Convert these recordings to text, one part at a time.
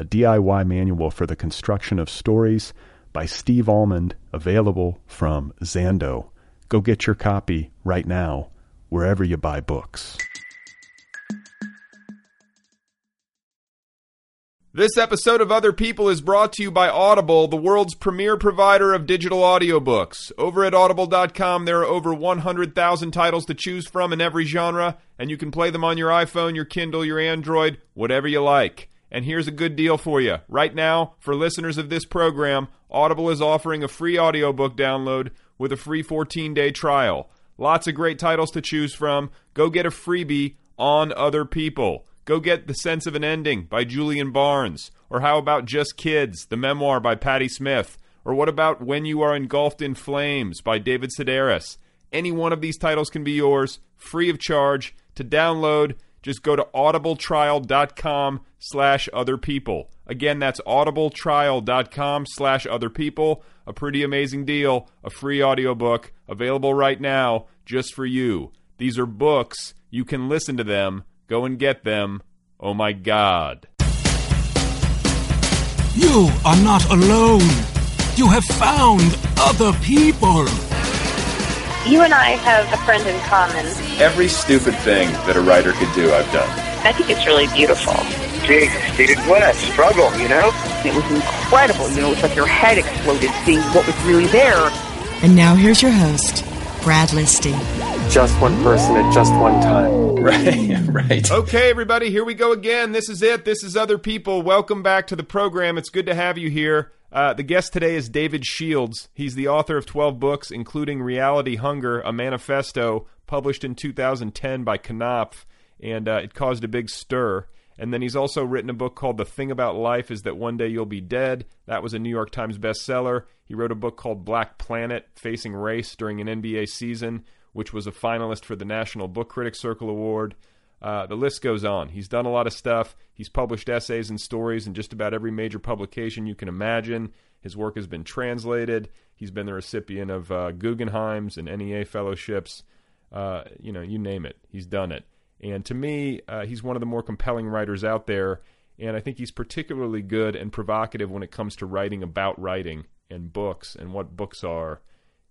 a DIY manual for the construction of stories by Steve Almond, available from Zando. Go get your copy right now, wherever you buy books. This episode of Other People is brought to you by Audible, the world's premier provider of digital audiobooks. Over at audible.com, there are over 100,000 titles to choose from in every genre, and you can play them on your iPhone, your Kindle, your Android, whatever you like. And here's a good deal for you. Right now, for listeners of this program, Audible is offering a free audiobook download with a free 14 day trial. Lots of great titles to choose from. Go get a freebie on Other People. Go get The Sense of an Ending by Julian Barnes. Or how about Just Kids, the memoir by Patti Smith? Or what about When You Are Engulfed in Flames by David Sedaris? Any one of these titles can be yours, free of charge. To download, just go to audibletrial.com slash other people. Again, that's audibletrial.com slash other people. A pretty amazing deal, a free audiobook available right now just for you. These are books. You can listen to them. Go and get them. Oh my God. You are not alone. You have found other people. You and I have a friend in common. Every stupid thing that a writer could do, I've done. I think it's really beautiful. Jake, David West, struggle, you know? It was incredible. You know, it's like your head exploded seeing what was really there. And now here's your host, Brad Listi. Just one person at just one time. Right, right. Okay, everybody, here we go again. This is it. This is Other People. Welcome back to the program. It's good to have you here. Uh, the guest today is David Shields. He's the author of 12 books, including Reality Hunger, a manifesto published in 2010 by Knopf, and uh, it caused a big stir. And then he's also written a book called The Thing About Life is That One Day You'll Be Dead. That was a New York Times bestseller. He wrote a book called Black Planet Facing Race during an NBA season, which was a finalist for the National Book Critics Circle Award. Uh, the list goes on. He's done a lot of stuff. He's published essays and stories in just about every major publication you can imagine. His work has been translated. He's been the recipient of uh, Guggenheim's and NEA fellowships. Uh, you know, you name it. He's done it. And to me, uh, he's one of the more compelling writers out there. And I think he's particularly good and provocative when it comes to writing about writing and books and what books are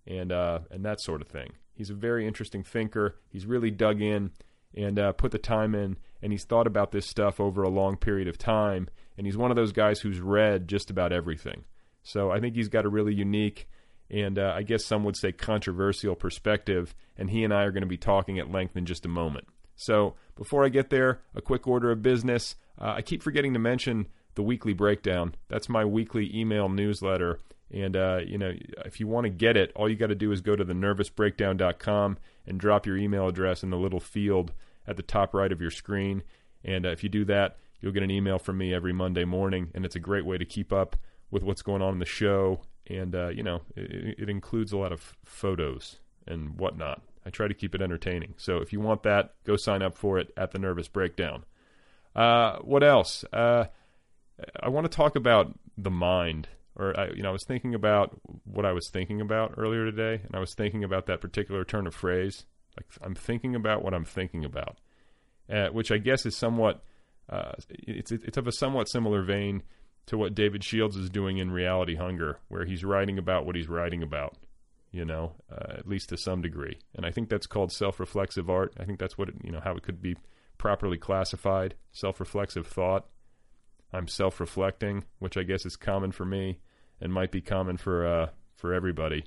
and uh, and that sort of thing. He's a very interesting thinker. He's really dug in and uh, put the time in, and he's thought about this stuff over a long period of time. And he's one of those guys who's read just about everything. So I think he's got a really unique and uh, I guess some would say controversial perspective. And he and I are going to be talking at length in just a moment. So before I get there, a quick order of business. Uh, I keep forgetting to mention the weekly breakdown. That's my weekly email newsletter. And, uh, you know, if you want to get it, all you got to do is go to thenervousbreakdown.com and drop your email address in the little field at the top right of your screen. And uh, if you do that, you'll get an email from me every Monday morning. And it's a great way to keep up with what's going on in the show. And, uh, you know, it, it includes a lot of photos and whatnot. I try to keep it entertaining. So if you want that, go sign up for it at the Nervous Breakdown. Uh, what else? Uh, I want to talk about the mind or I, you know, I was thinking about what I was thinking about earlier today, and I was thinking about that particular turn of phrase. Like I'm thinking about what I'm thinking about, uh, which I guess is somewhat, uh, it's it's of a somewhat similar vein to what David Shields is doing in Reality Hunger, where he's writing about what he's writing about, you know, uh, at least to some degree. And I think that's called self-reflexive art. I think that's what it, you know how it could be properly classified: self-reflexive thought. I'm self-reflecting, which I guess is common for me and might be common for uh, for everybody.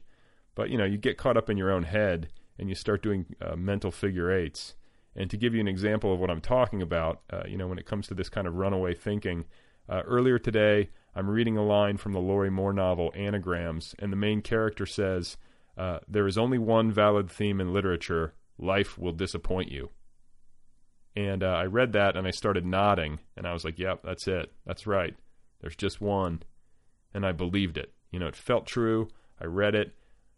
But you know, you get caught up in your own head and you start doing uh, mental figure eights. And to give you an example of what I'm talking about, uh, you know, when it comes to this kind of runaway thinking, uh, earlier today I'm reading a line from the Lorrie Moore novel Anagrams, and the main character says, uh, "There is only one valid theme in literature: life will disappoint you." And uh, I read that and I started nodding, and I was like, "Yep, that's it. That's right. There's just one." And I believed it. You know, it felt true. I read it,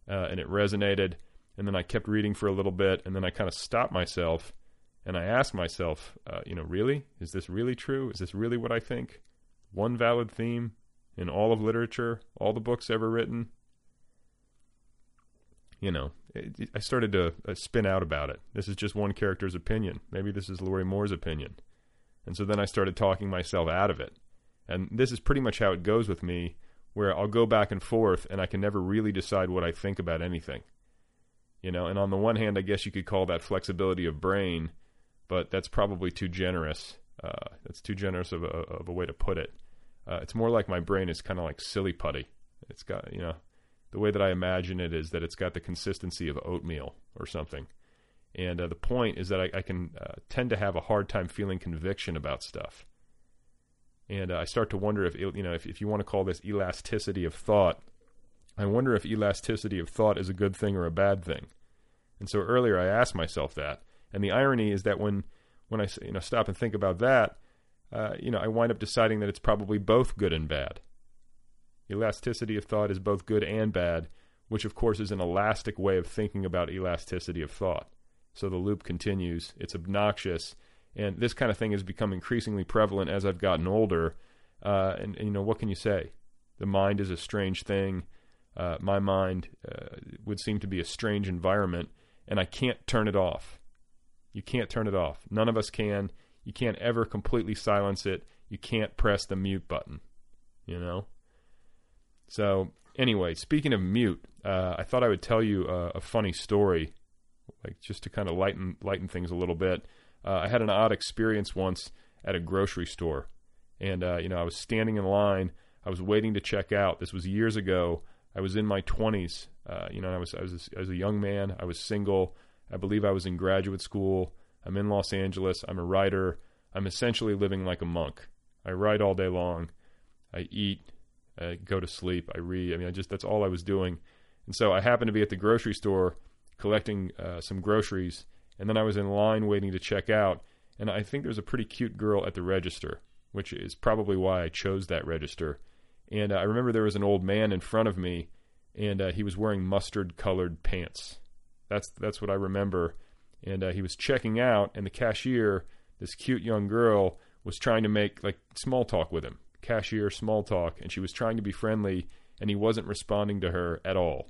uh, and it resonated. And then I kept reading for a little bit, and then I kind of stopped myself, and I asked myself, uh, you know, really, is this really true? Is this really what I think? One valid theme in all of literature, all the books ever written. You know, it, I started to uh, spin out about it. This is just one character's opinion. Maybe this is Lorrie Moore's opinion. And so then I started talking myself out of it. And this is pretty much how it goes with me, where I'll go back and forth and I can never really decide what I think about anything. You know, and on the one hand, I guess you could call that flexibility of brain, but that's probably too generous. Uh, that's too generous of a, of a way to put it. Uh, it's more like my brain is kind of like silly putty. It's got, you know, the way that I imagine it is that it's got the consistency of oatmeal or something. And uh, the point is that I, I can uh, tend to have a hard time feeling conviction about stuff. And uh, I start to wonder if, you know, if, if you want to call this elasticity of thought, I wonder if elasticity of thought is a good thing or a bad thing. And so earlier I asked myself that. And the irony is that when, when I you know, stop and think about that, uh, you know, I wind up deciding that it's probably both good and bad. Elasticity of thought is both good and bad, which of course is an elastic way of thinking about elasticity of thought. So the loop continues. It's obnoxious, and this kind of thing has become increasingly prevalent as I've gotten older. Uh, and, and, you know, what can you say? The mind is a strange thing. Uh, my mind uh, would seem to be a strange environment, and I can't turn it off. You can't turn it off. None of us can. You can't ever completely silence it. You can't press the mute button. You know. So anyway, speaking of mute, uh, I thought I would tell you a, a, funny story, like just to kind of lighten lighten things a little bit. Uh, I had an odd experience once at a grocery store, and uh, you know I was standing in line. I was waiting to check out. This was years ago. I was in my twenties. Uh, you know, I was I was a, I was a young man. I was single. I believe I was in graduate school. I'm in Los Angeles. I'm a writer. I'm essentially living like a monk. I write all day long. I eat. I go to sleep. I read. I mean, I just that's all I was doing. And so I happened to be at the grocery store collecting uh, some groceries, and then I was in line waiting to check out. And I think there's a pretty cute girl at the register, which is probably why I chose that register. And uh, I remember there was an old man in front of me, and uh, he was wearing mustard-colored pants. That's that's what I remember and uh, he was checking out, and the cashier, this cute young girl, was trying to make like small talk with him, cashier small talk, and she was trying to be friendly, and he wasn't responding to her at all,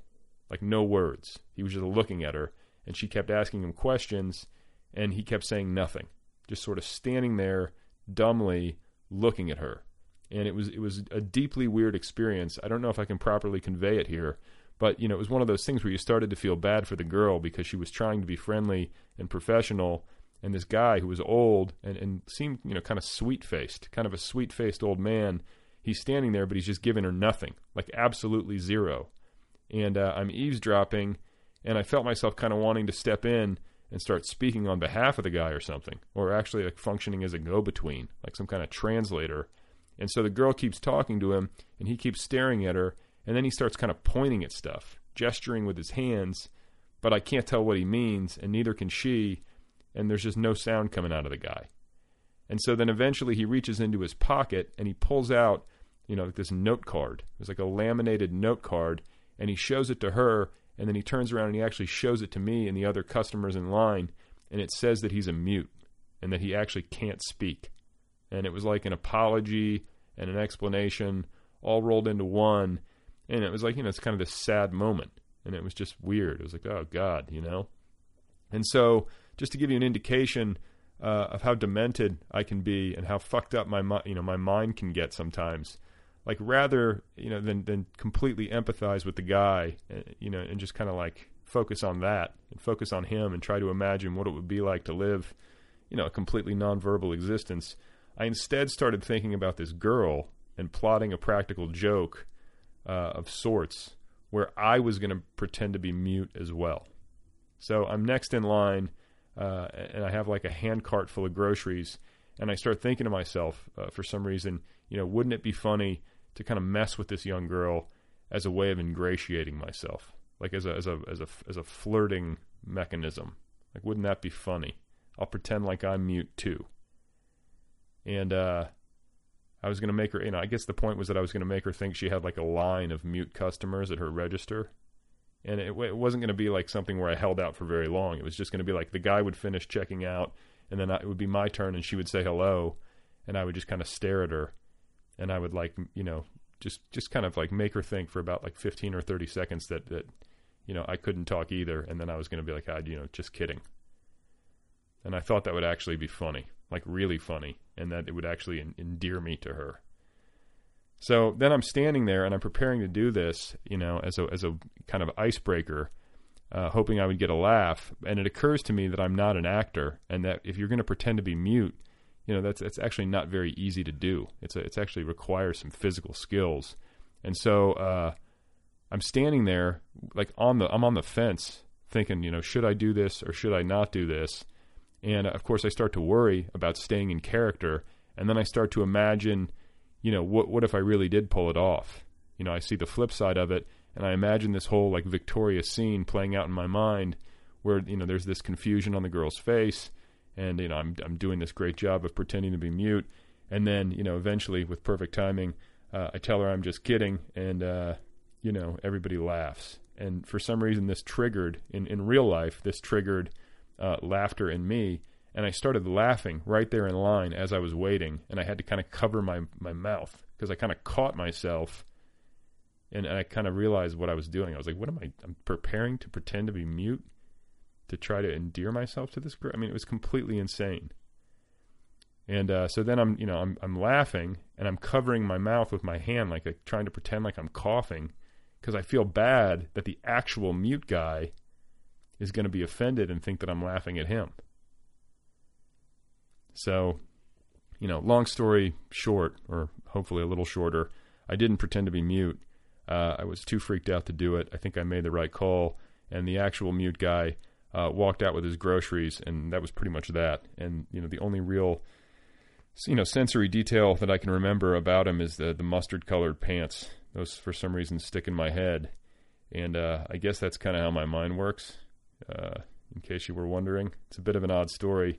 like no words. He was just looking at her, and she kept asking him questions, and he kept saying nothing, just sort of standing there dumbly looking at her. And it was it was a deeply weird experience. I don't know if I can properly convey it here, but you know, it was one of those things where you started to feel bad for the girl because she was trying to be friendly and professional, and this guy who was old and, and seemed you know kind of sweet faced, kind of a sweet faced old man. He's standing there, but he's just giving her nothing, like absolutely zero. And uh, I'm eavesdropping, and I felt myself kind of wanting to step in and start speaking on behalf of the guy or something, or actually like functioning as a go between, like some kind of translator. And so the girl keeps talking to him, and he keeps staring at her, and then he starts kind of pointing at stuff, gesturing with his hands, but I can't tell what he means, and neither can she, and there's just no sound coming out of the guy. And so then eventually he reaches into his pocket and he pulls out, you know, like this note card. It's like a laminated note card, and he shows it to her, and then he turns around and he actually shows it to me and the other customers in line, and it says that he's a mute and that he actually can't speak. And it was like an apology and an explanation all rolled into one and it was like you know it's kind of this sad moment and it was just weird it was like oh god you know and so just to give you an indication uh, of how demented I can be and how fucked up my you know my mind can get sometimes like rather you know than than completely empathize with the guy uh, you know and just kind of like focus on that and focus on him and try to imagine what it would be like to live you know a completely nonverbal existence I instead started thinking about this girl and plotting a practical joke uh, of sorts where I was going to pretend to be mute as well. So I'm next in line, uh, and I have like a hand cart full of groceries, and I start thinking to myself, uh, for some reason, you know, wouldn't it be funny to kind of mess with this young girl as a way of ingratiating myself, like as a as a as a as a flirting mechanism? Like, wouldn't that be funny? I'll pretend like I'm mute too. And uh, I was going to make her, you know, I guess the point was that I was going to make her think she had like a line of mute customers at her register. And it, it wasn't going to be like something where I held out for very long. It was just going to be like the guy would finish checking out, and then I, it would be my turn, and she would say hello, and I would just kind of stare at her, and I would like, you know, just just kind of like make her think for about like 15 or 30 seconds that that you know I couldn't talk either, and then I was going to be like, ah, you know, just kidding. And I thought that would actually be funny, like really funny, and that it would actually en- endear me to her. So then I'm standing there and I'm preparing to do this, you know, as a as a kind of icebreaker, uh, hoping I would get a laugh. And it occurs to me that I'm not an actor, and that if you're going to pretend to be mute, you know, that's that's actually not very easy to do. It's a, it's actually requires some physical skills. And so uh, I'm standing there, like on the I'm on the fence, thinking, you know, should I do this or should I not do this? And of course, I start to worry about staying in character, and then I start to imagine you know, what what if I really did pull it off? You know, I see the flip side of it, and I imagine this whole like victorious scene playing out in my mind, where you know there's this confusion on the girl's face, and you know I'm I'm doing this great job of pretending to be mute, and then you know eventually with perfect timing, uh, I tell her I'm just kidding, and uh, you know everybody laughs, and for some reason this triggered in in real life this triggered uh, laughter in me, and I started laughing right there in line as I was waiting, and I had to kind of cover my my mouth because I kind of caught myself, and, and I kind of realized what I was doing. I was like, "What am I? I'm preparing to pretend to be mute to try to endear myself to this girl." I mean, it was completely insane. And uh, so then I'm, you know, I'm I'm laughing and I'm covering my mouth with my hand, like, like trying to pretend like I'm coughing, because I feel bad that the actual mute guy is going to be offended and think that I'm laughing at him. So, you know, long story short, or hopefully a little shorter, I didn't pretend to be mute. Uh, I was too freaked out to do it. I think I made the right call, and the actual mute guy uh, walked out with his groceries, and that was pretty much that. And you know, the only real, you know, sensory detail that I can remember about him is the the mustard colored pants. Those for some reason stick in my head, and uh, I guess that's kind of how my mind works. Uh, in case you were wondering, it's a bit of an odd story.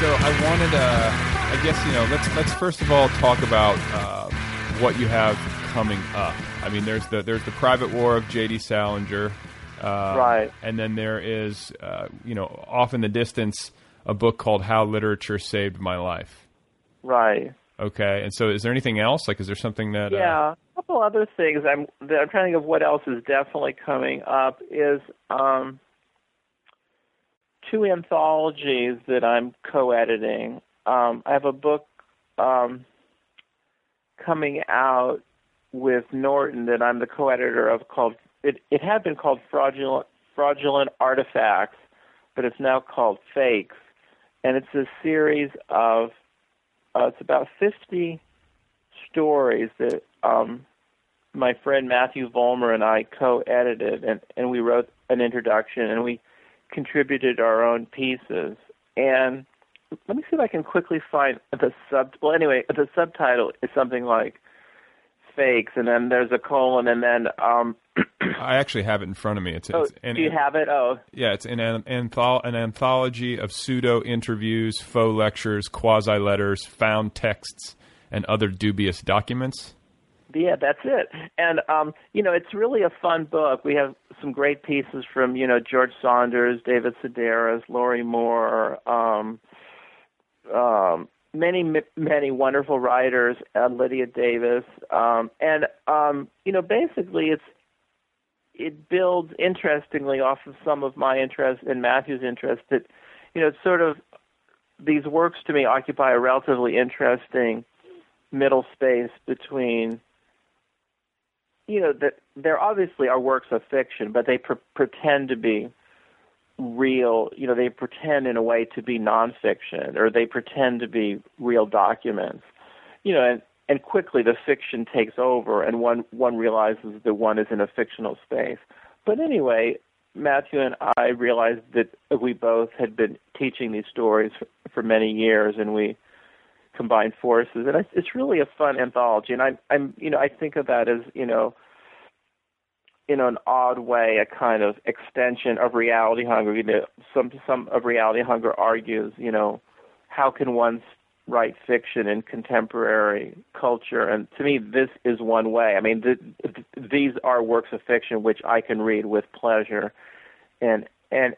So I wanted to, I guess you know, let's let's first of all talk about uh, what you have coming up. I mean, there's the there's the Private War of J.D. Salinger, uh, Right. And then there is, uh, you know, off in the distance, a book called How Literature Saved My Life. Right. Okay, and so is there anything else? Like, is there something that? Uh, Yeah, a couple other things. I'm that I'm trying to think of what else is definitely coming up is um, two anthologies that I'm co-editing. Um, I have a book um, coming out with Norton that I'm the co-editor of called it. It had been called fraudulent fraudulent artifacts, but it's now called fakes, and it's a series of uh, it's about 50 stories that um, my friend Matthew Vollmer and I co-edited, and, and we wrote an introduction, and we contributed our own pieces. And let me see if I can quickly find the sub. Well, anyway, the subtitle is something like "fakes," and then there's a colon, and then um, I actually have it in front of me. It's, oh, it's an, do you have it? Oh, yeah, it's an, an, antholo- an anthology of pseudo interviews, faux lectures, quasi letters, found texts, and other dubious documents. Yeah, that's it. And um, you know, it's really a fun book. We have some great pieces from you know George Saunders, David Sedaris, Lorrie Moore, um, um, many many wonderful writers, uh, Lydia Davis, um, and um, you know, basically it's it builds interestingly off of some of my interest and Matthew's interest. That you know, it's sort of these works to me occupy a relatively interesting middle space between you know that there obviously are works of fiction, but they pre- pretend to be real. You know, they pretend in a way to be nonfiction, or they pretend to be real documents. You know, and and quickly the fiction takes over, and one one realizes that one is in a fictional space. But anyway, Matthew and I realized that we both had been teaching these stories for, for many years, and we combined forces, and it's really a fun anthology. And I'm, I'm, you know, I think of that as, you know, in an odd way, a kind of extension of reality hunger. You know, some some of reality hunger argues, you know, how can one write fiction in contemporary culture? And to me, this is one way. I mean, th- th- these are works of fiction which I can read with pleasure, and and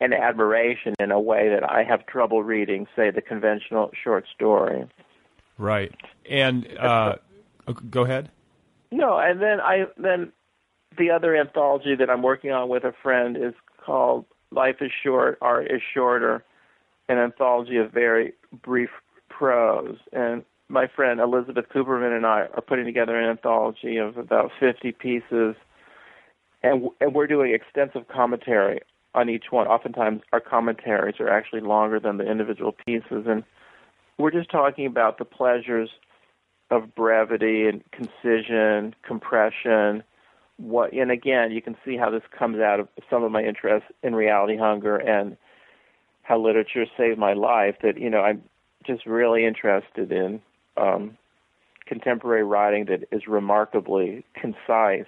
and admiration in a way that I have trouble reading, say, the conventional short story. Right. And uh, go ahead. No, and then I then the other anthology that I'm working on with a friend is called Life is Short, Art is Shorter, an anthology of very brief prose. And my friend Elizabeth Cooperman and I are putting together an anthology of about 50 pieces, and and we're doing extensive commentary on each one. Oftentimes, our commentaries are actually longer than the individual pieces, and we're just talking about the pleasures of brevity and concision, compression. What and again, you can see how this comes out of some of my interest in reality hunger and how literature saved my life. That you know, I'm just really interested in um, contemporary writing that is remarkably concise.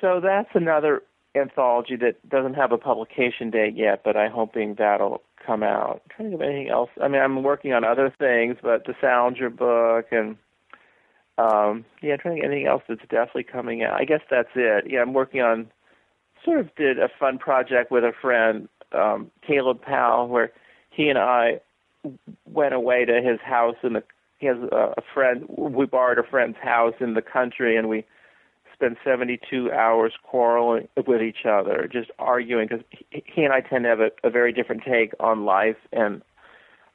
So that's another anthology that doesn't have a publication date yet, but I'm hoping that'll come out. I'm trying to think of anything else. I mean, I'm working on other things, but the Salinger book and um yeah, I'm trying to think anything else that's definitely coming out. I guess that's it. Yeah, I'm working on sort of did a fun project with a friend, um, Caleb Powell, where he and I went away to his house in the he has a, a friend we borrowed a friend's house in the country and we spent 72 hours quarreling with each other, just arguing because he and I tend to have a, a very different take on life and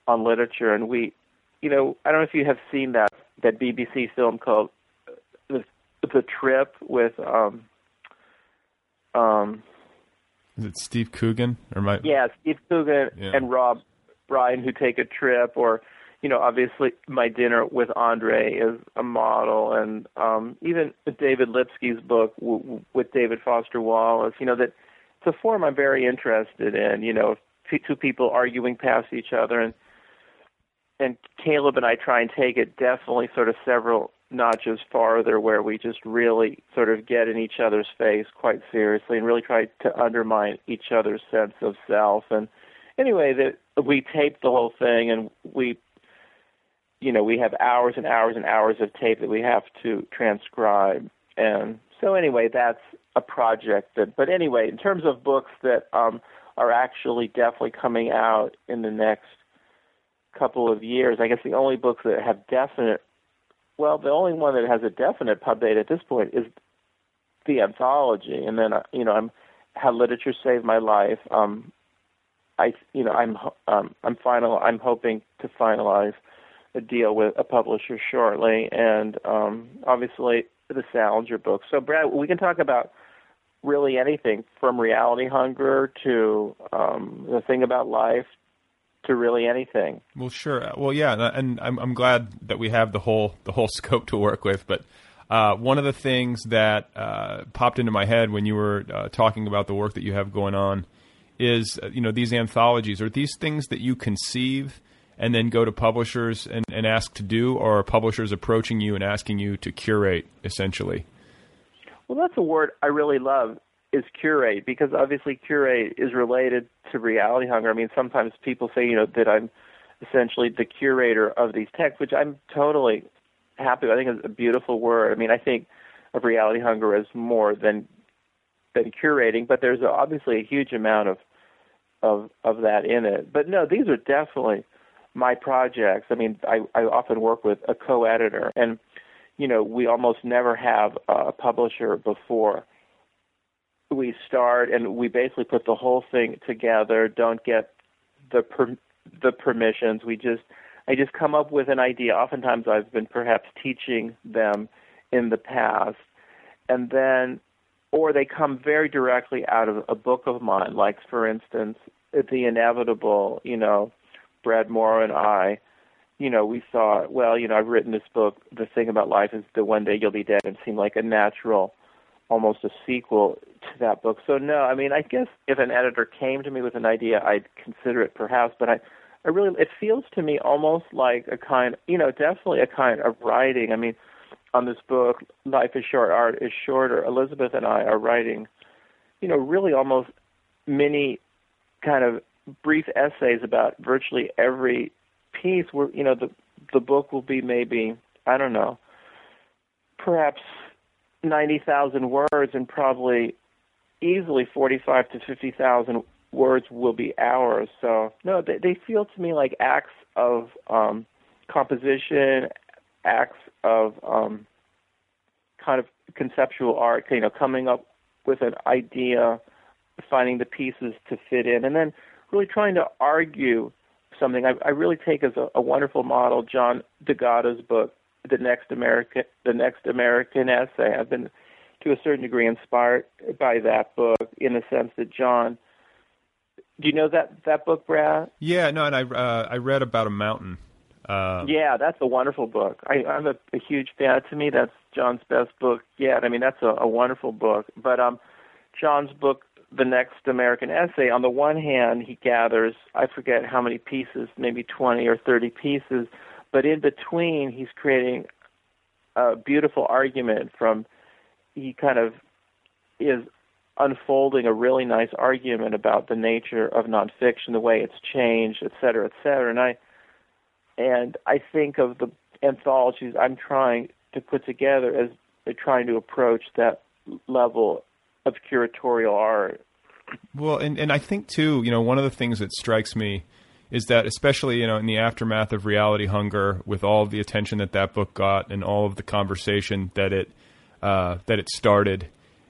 on literature. And we, you know, I don't know if you have seen that that BBC film called The, the Trip with um um. Is it Steve Coogan or my? Yeah, Steve Coogan Yeah. and Rob Brydon who take a trip, or you know, obviously my dinner with Andre is a model, and um, even David Lipsky's book w- w- with David Foster Wallace. You know that it's a form I'm very interested in. You know, two people arguing past each other, and and Caleb and I try and take it definitely sort of several notches farther, where we just really sort of get in each other's face quite seriously, and really try to undermine each other's sense of self. And anyway, that we taped the whole thing, and we you know, we have hours and hours and hours of tape that we have to transcribe. And so anyway, that's a project that but anyway, in terms of books that um are actually definitely coming out in the next couple of years. I guess the only books that have definite, well, the only one that has a definite pub date at this point is the anthology. And then, uh, you know, I'm how literature saved my life. Um, I, you know, I'm um, I'm final. I'm hoping to finalize a deal with a publisher shortly, and um, obviously the Salinger book. So, Brad, we can talk about really anything from reality hunger to um, the thing about life to really anything. Well, sure. Well, yeah, and I'm I'm glad that we have the whole the whole scope to work with. But uh, one of the things that uh, popped into my head when you were uh, talking about the work that you have going on is uh, you know these anthologies are these things that you conceive and then go to publishers and, and ask to do, or are publishers approaching you and asking you to curate essentially? Well, that's a word I really love is curate because obviously curate is related to reality hunger. I mean, sometimes people say, you know, that I'm essentially the curator of these texts, which I'm totally happy. With. I think it's a beautiful word. I mean, I think of reality hunger as more than than curating, but there's obviously a huge amount of of of that in it. But no, these are definitely my projects. I mean, I I often work with a co-editor, and you know, we almost never have a publisher before we start and we basically put the whole thing together don't get the per, the permissions. We just i just come up with an idea. Oftentimes i've been perhaps teaching them in the past. And then or they come very directly out of a book of mine. Like for instance the inevitable you know brad morrow and i you know we thought well you know i've written this book the thing about life is that one day you'll be dead and seemed like a natural almost a sequel to that book. So no, I mean, I guess if an editor came to me with an idea, I'd consider it perhaps, but I I really it feels to me almost like a kind, you know, definitely a kind of writing. I mean, on this book, Life is Short, Art is Shorter, Elizabeth and I are writing, you know, really almost mini kind of brief essays about virtually every piece where, you know, the the book will be maybe, I don't know, perhaps 90,000 words and probably easily 45 to 50,000 words will be ours. So, no, they, they feel to me like acts of um, composition, acts of um, kind of conceptual art, you know, coming up with an idea, finding the pieces to fit in, and then really trying to argue something. I, I really take as a, a wonderful model John D'Agata's book, the next American the next American essay. I've been to a certain degree inspired by that book in the sense that John do you know that that book, Brad? Yeah, no, and I uh, I read about a mountain. Uh, yeah, that's a wonderful book. I, I'm a, a huge fan. To me, that's John's best book yet. I mean, that's a, a wonderful book. But um, John's book, The Next American Essay, on the one hand, he gathers I forget how many pieces, maybe 20 or 30 pieces but in between, he's creating a beautiful argument from, he kind of is unfolding a really nice argument about the nature of nonfiction, the way it's changed, et cetera, et cetera. And I, and I think of the anthologies I'm trying to put together as trying to approach that level of curatorial art. Well, and, and I think too, you know, one of the things that strikes me is that especially you know in the aftermath of reality hunger with all of the attention that that book got and all of the conversation that it uh, that it started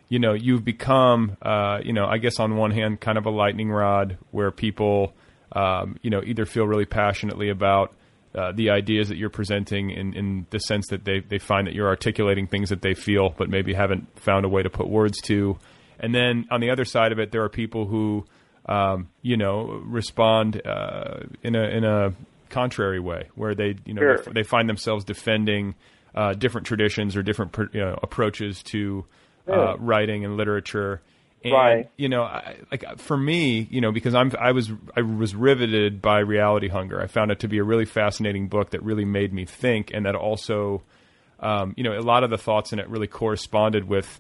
you know you've become uh, you know I guess on one hand kind of a lightning rod where people um, you know either feel really passionately about uh, the ideas that you're presenting in, in the sense that they, they find that you're articulating things that they feel but maybe haven't found a way to put words to. And then on the other side of it there are people who um, you know, respond uh, in a in a contrary way, where they you know sure. they, they, find themselves defending uh, different traditions or different you know, approaches to uh, writing and literature. And, right. You know, I, like for me, you know, because I'm I was I was riveted by Reality Hunger. I found it to be a really fascinating book that really made me think, and that also, um, you know, a lot of the thoughts in it really corresponded with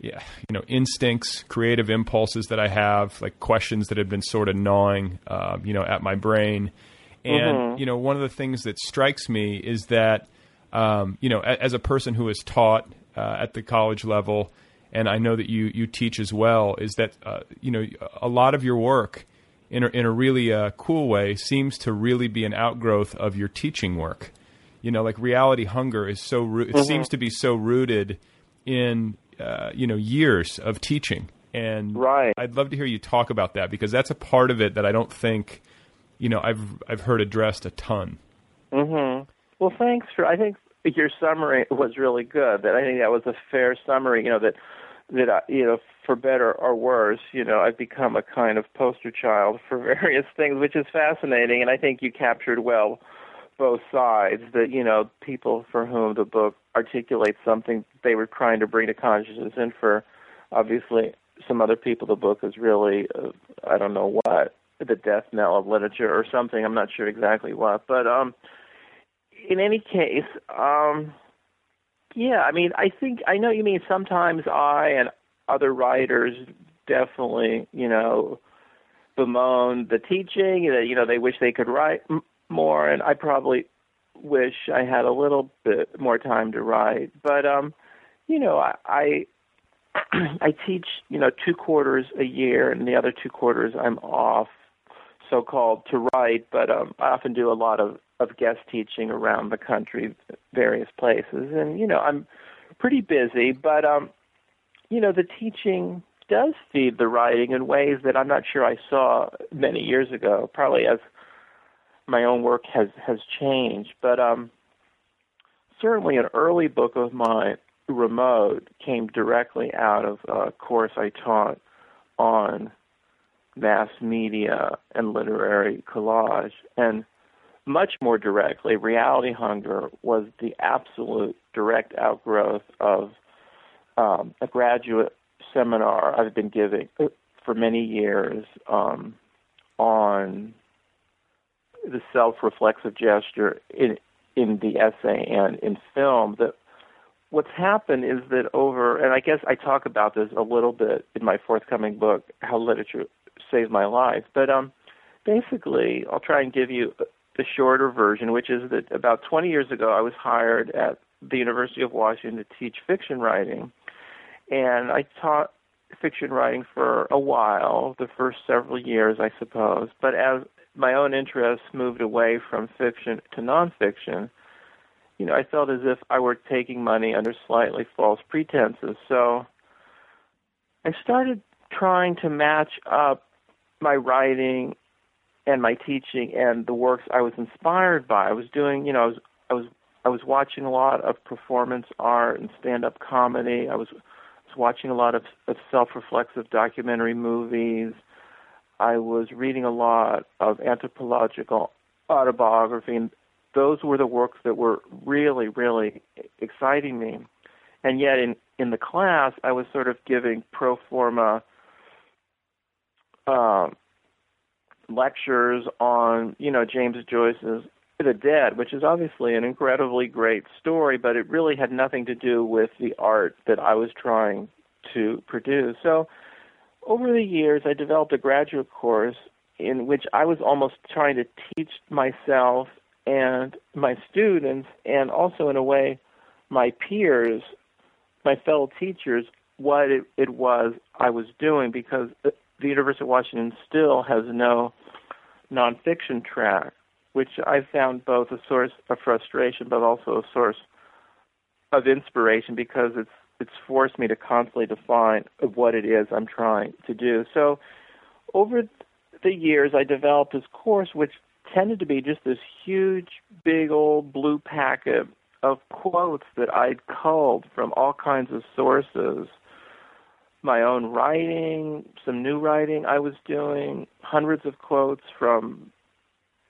yeah, you know, instincts, creative impulses that I have, like questions that have been sort of gnawing, uh, you know, at my brain. And mm-hmm. you know, one of the things that strikes me is that, um, you know, as a person who has taught uh, at the college level, and I know that you you teach as well, is that uh, you know a lot of your work in a, in a really uh, cool way, seems to really be an outgrowth of your teaching work. You know, like reality hunger is so roo- it Mhm. seems to be so rooted in uh, you know years of teaching. And right. I'd love to hear you talk about that because that's a part of it that I don't think you know I've I've heard addressed a ton. Mhm. Well, thanks for. I think your summary was really good. That I think that was a fair summary. You know that that I, you know for better or worse, you know I've become a kind of poster child for various things, which is fascinating. And I think you captured well both sides. That you know people for whom the book articulates something they were trying to bring to consciousness, and for obviously some other people the book is really uh, I don't know what the death knell of literature or something. I'm not sure exactly what, but um in any case, um, yeah, I mean, I think I know you mean sometimes I and other writers definitely, you know, bemoan the teaching. That you know they wish they could write more, and I probably wish I had a little bit more time to write. But um, you know, I. I I teach, you know, two quarters a year, and the other two quarters I'm off, so-called to write. But um, I often do a lot of of guest teaching around the country, various places, and you know, I'm pretty busy. But um, you know, the teaching does feed the writing in ways that I'm not sure I saw many years ago. Probably as my own work has has changed, but um, certainly an early book of mine, Remote, came directly out of a course I taught on mass media and literary collage, and much more directly, Reality Hunger was the absolute direct outgrowth of um, a graduate seminar I've been giving for many years um, on the self-reflexive gesture in in the essay and in film. That what's happened is that over, and I guess I talk about this a little bit in my forthcoming book, How Literature Saved My Life. But um, basically, I'll try and give you the shorter version, which is that about 20 years ago, I was hired at the University of Washington to teach fiction writing, and I taught fiction writing for a while, the first several years, I suppose. But as my own interests moved away from fiction to nonfiction, you know, I felt as if I were taking money under slightly false pretenses. So I started trying to match up my writing and my teaching and the works I was inspired by. I was doing, you know, I was I was I was watching a lot of performance art and stand-up comedy. I was was watching a lot of, of self-reflexive documentary movies. I was reading a lot of anthropological autobiography, and those were the works that were really, really exciting me. And yet, in in the class, I was sort of giving pro forma uh, lectures on, you know, James Joyce's The Dead, which is obviously an incredibly great story, but it really had nothing to do with the art that I was trying to produce. So, over the years, I developed a graduate course in which I was almost trying to teach myself and my students, and also in a way, my peers, my fellow teachers, what it, it was I was doing because the University of Washington still has no nonfiction track, which I found both a source of frustration but also a source of inspiration because it's it's forced me to constantly define what it is I'm trying to do. So over the years I developed this course which tended to be just this huge big old blue packet of quotes that I'd culled from all kinds of sources my own writing, some new writing I was doing, hundreds of quotes from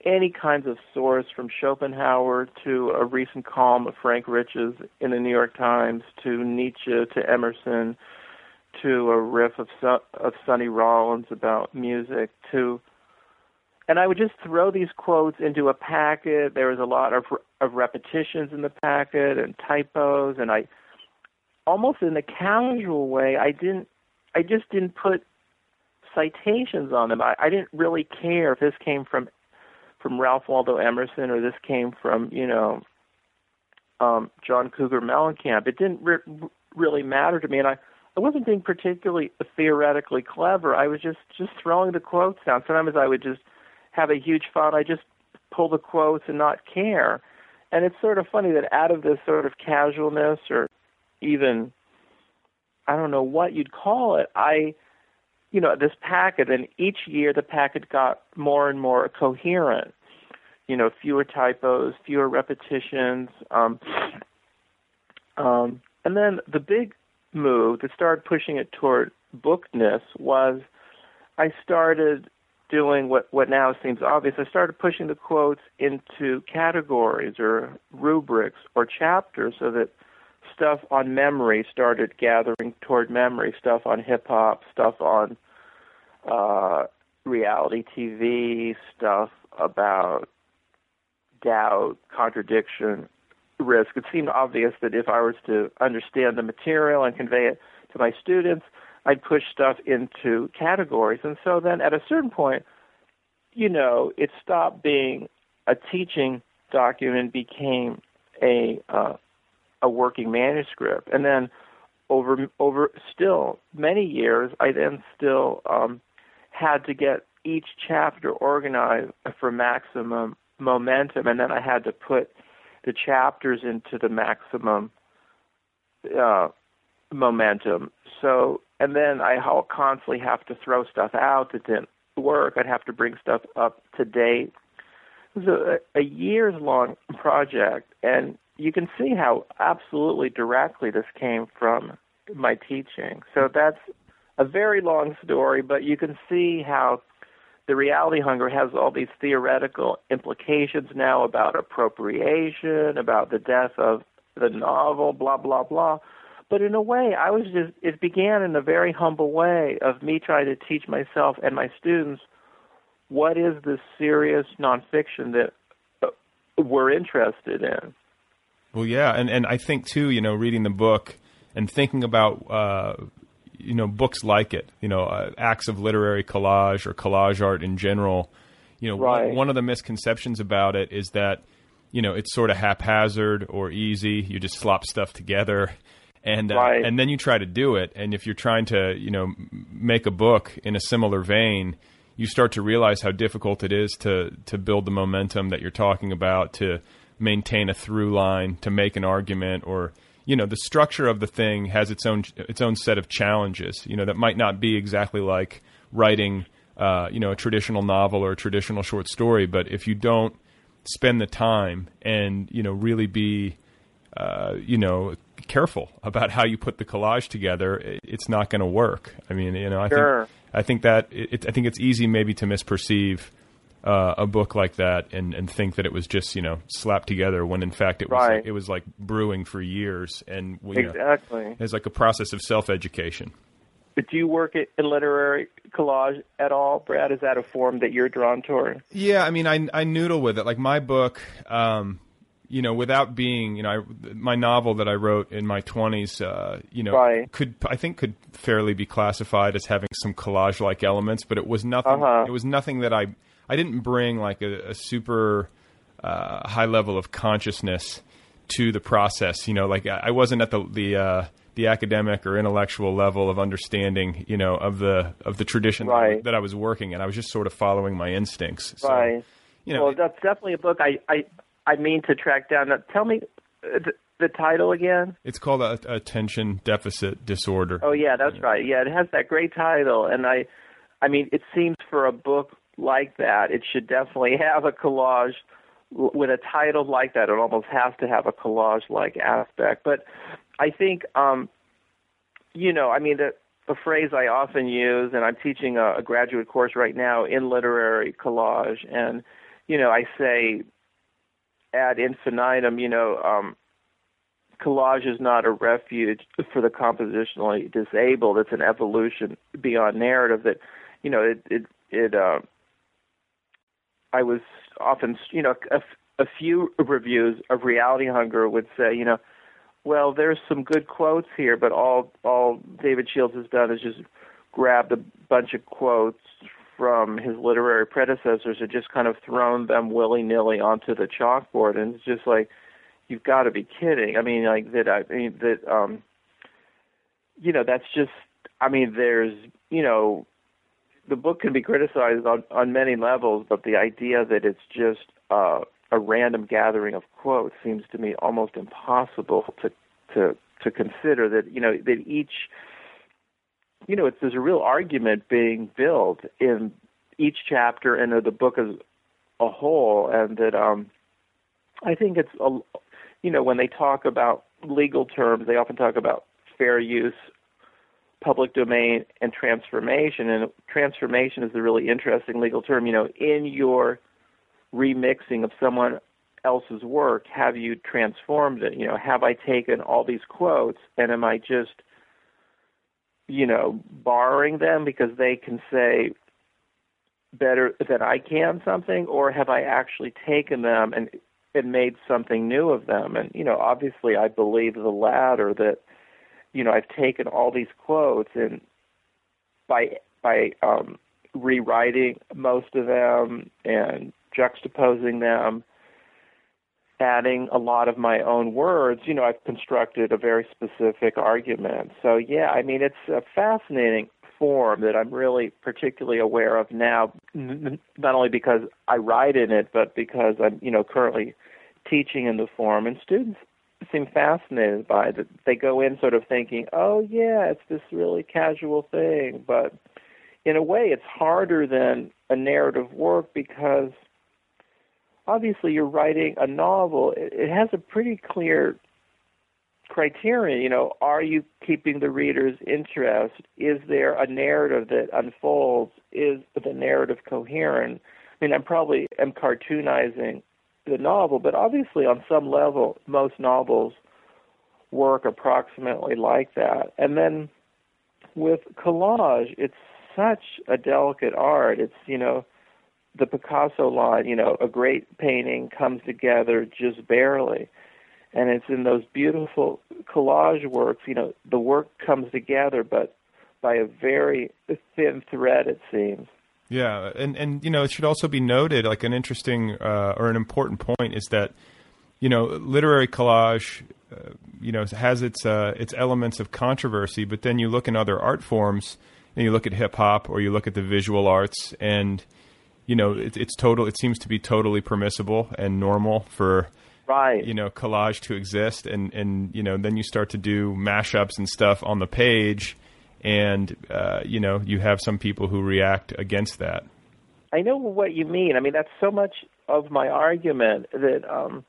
any kinds of source, from Schopenhauer to a recent column of Frank Rich's in the New York Times, to Nietzsche, to Emerson, to a riff of of Sonny Rollins about music, to and I would just throw these quotes into a packet. There was a lot of of repetitions in the packet and typos, and I almost in a casual way, I didn't, I just didn't put citations on them. I, I didn't really care if this came from, from Ralph Waldo Emerson or this came from, you know, um, John Cougar Mellencamp. It didn't re- really matter to me, and I, I wasn't being particularly theoretically clever. I was just just throwing the quotes down. Sometimes I would just have a huge font. I just pull the quotes and not care. And it's sort of funny that out of this sort of casualness or even I don't know what you'd call it, I you know, this packet and each year the packet got more and more coherent. You know, fewer typos, fewer repetitions. Um, um, and then the big move that started pushing it toward bookness was I started doing what what now seems obvious. I started pushing the quotes into categories or rubrics or chapters so that stuff on memory started gathering toward memory, stuff on hip hop, stuff on uh, reality TV, stuff about doubt, contradiction, risk. It seemed obvious that if I was to understand the material and convey it to my students, I'd push stuff into categories. And so then at a certain point, you know, it stopped being a teaching document became a uh, a working manuscript. And then over over still many years, I then still um, had to get each chapter organized for maximum momentum, and then I had to put the chapters into the maximum uh, momentum. So, and then I constantly have to throw stuff out that didn't work. I'd have to bring stuff up to date. It was a, a years long project, and you can see how absolutely directly this came from my teaching. So that's a very long story, but you can see how the reality hunger has all these theoretical implications now about appropriation, about the death of the novel, blah, blah, blah. But in a way, I was just, it began in a very humble way of me trying to teach myself and my students what is this serious nonfiction that we're interested in. Well, yeah, and and I think too, you know, reading the book and thinking about uh, you know books like it, you know, uh, acts of literary collage or collage art in general. You know, right. one, one of the misconceptions about it is that you know it's sort of haphazard or easy. You just slop stuff together, and uh, right. and then you try to do it. And if you're trying to you know make a book in a similar vein, you start to realize how difficult it is to to build the momentum that you're talking about to maintain a through line to make an argument or you know the structure of the thing has its own its own set of challenges. You know that might not be exactly like writing uh, you know a traditional novel or a traditional short story, but if you don't spend the time and you know really be uh, you know careful about how you put the collage together, it's not going to work. I mean, you know, I sure. think I think that it, I think it's easy maybe to misperceive uh, a book like that and, and think that it was just you know slapped together when in fact it was right. like, it was like brewing for years and you exactly know, it's like a process of self education. But do you work at, in literary collage at all, Brad? Is that a form that you're drawn toward? Yeah, I mean, I I noodle with it. Like my book, um, you know, without being, you know, I, my novel that I wrote in my twenties, uh, you know, right. could I think could fairly be classified as having some collage like elements, but it was nothing. Uh-huh. It was nothing that I I didn't bring like a, a super uh, high level of consciousness to the process. You know, like I wasn't at the the uh, the academic or intellectual level of understanding, you know, of the of the tradition right. that I was working in. I was just sort of following my instincts. So, right. You know, well, that's definitely a book I I I mean to track down. Now, tell me the, the title again. It's called a, attention deficit disorder. Oh yeah, that's yeah. right. Yeah, it has that great title, and I, I mean, it seems for a book like that, it should definitely have a collage with a title like that. It almost has to have a collage-like aspect. But I think, um, you know, I mean, the, the phrase I often use, and I'm teaching a, a graduate course right now in literary collage, and you know, I say ad infinitum, you know, um, collage is not a refuge for the compositionally disabled. It's an evolution beyond narrative that, you know, it it it. Uh, I was often, you know, a, a few reviews of Reality Hunger would say, you know, well, there's some good quotes here, but all all David Shields has done is just grabbed a bunch of quotes from his literary predecessors and just kind of thrown them willy nilly onto the chalkboard, and it's just like, you've got to be kidding. I mean, like that. I mean that. um you know, that's just. I mean, there's you know, the book can be criticized on on many levels, but the idea that it's just uh, a random gathering of quotes seems to me almost impossible to to to consider that you know that each you know it's there's a real argument being built in each chapter and of the book as a whole and that um I think it's a you know when they talk about legal terms they often talk about fair use public domain and transformation. And transformation is a really interesting legal term. You know in your remixing of someone else's work have you transformed it? You know have i taken all these quotes and am i just you know borrowing them because they can say better than i can something? Or have i actually taken them and and made something new of them? And you know obviously i believe the latter that you know i've taken all these quotes and by by um rewriting most of them and juxtaposing them adding a lot of my own words, you know, I've constructed a very specific argument. So, yeah, I mean, it's a fascinating form that I'm really particularly aware of now, not only because I write in it, but because I'm, you know, currently teaching in the form, and students seem fascinated by it. They go in sort of thinking, oh, yeah, it's this really casual thing, but in a way, it's harder than a narrative work because – obviously you're writing a novel. It, it has a pretty clear criterion, You know, are you keeping the reader's interest? Is there a narrative that unfolds? Is the narrative coherent? I mean, I'm probably am cartoonizing the novel, but obviously on some level, most novels work approximately like that. And then with collage, it's such a delicate art. It's you know the Picasso line, you know, a great painting comes together just barely. And it's in those beautiful collage works, you know, the work comes together, but by a very thin thread, it seems. Yeah, and and you know, it should also be noted, like an interesting uh, or an important point is that, you know, literary collage, uh, you know, has its uh, its elements of controversy, but then you look in other art forms, and you look at hip hop or you look at the visual arts, and you know, it, it's total. It seems to be totally permissible and normal for right you know collage to exist, and and you know then you start to do mashups and stuff on the page, and uh, you know you have some people who react against that. I know what you mean. I mean that's so much of my argument that um,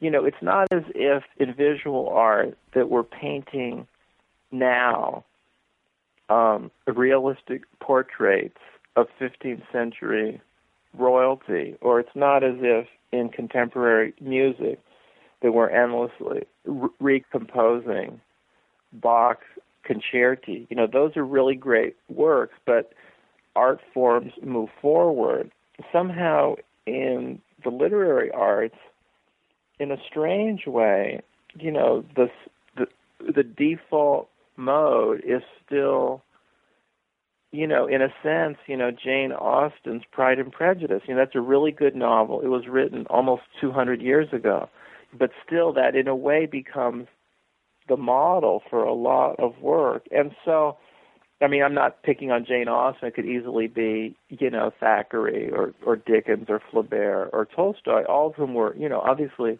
you know it's not as if in visual art that we're painting now um, realistic portraits of 15th century royalty, or it's not as if in contemporary music that we're endlessly re- recomposing Bach concerti. You know, those are really great works, but art forms move forward. Somehow in the literary arts, in a strange way, you know, the the, the default mode is still you know, in a sense, you know, Jane Austen's Pride and Prejudice, you know, that's a really good novel. It was written almost 200 years ago. But still, that in a way becomes the model for a lot of work. And so, I mean, I'm not picking on Jane Austen. It could easily be, you know, Thackeray or, or Dickens or Flaubert or Tolstoy, all of whom were, you know, obviously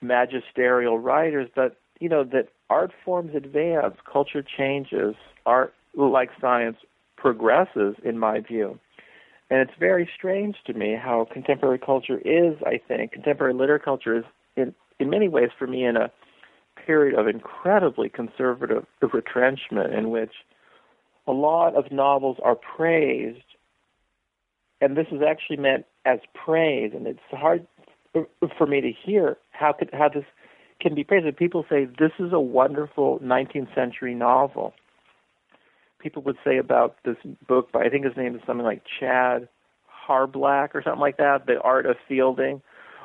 magisterial writers, but, you know, that art forms advance, culture changes, art, like science, progresses, in my view. And it's very strange to me how contemporary culture is, I think, contemporary literary culture is, in, in many ways, for me, in a period of incredibly conservative retrenchment in which a lot of novels are praised, and this is actually meant as praise, and it's hard for me to hear how could how this can be praised. And people say this is a wonderful 19th century novel people would say about this book by I think his name is something like Chad Harblack or something like that, The Art of Fielding,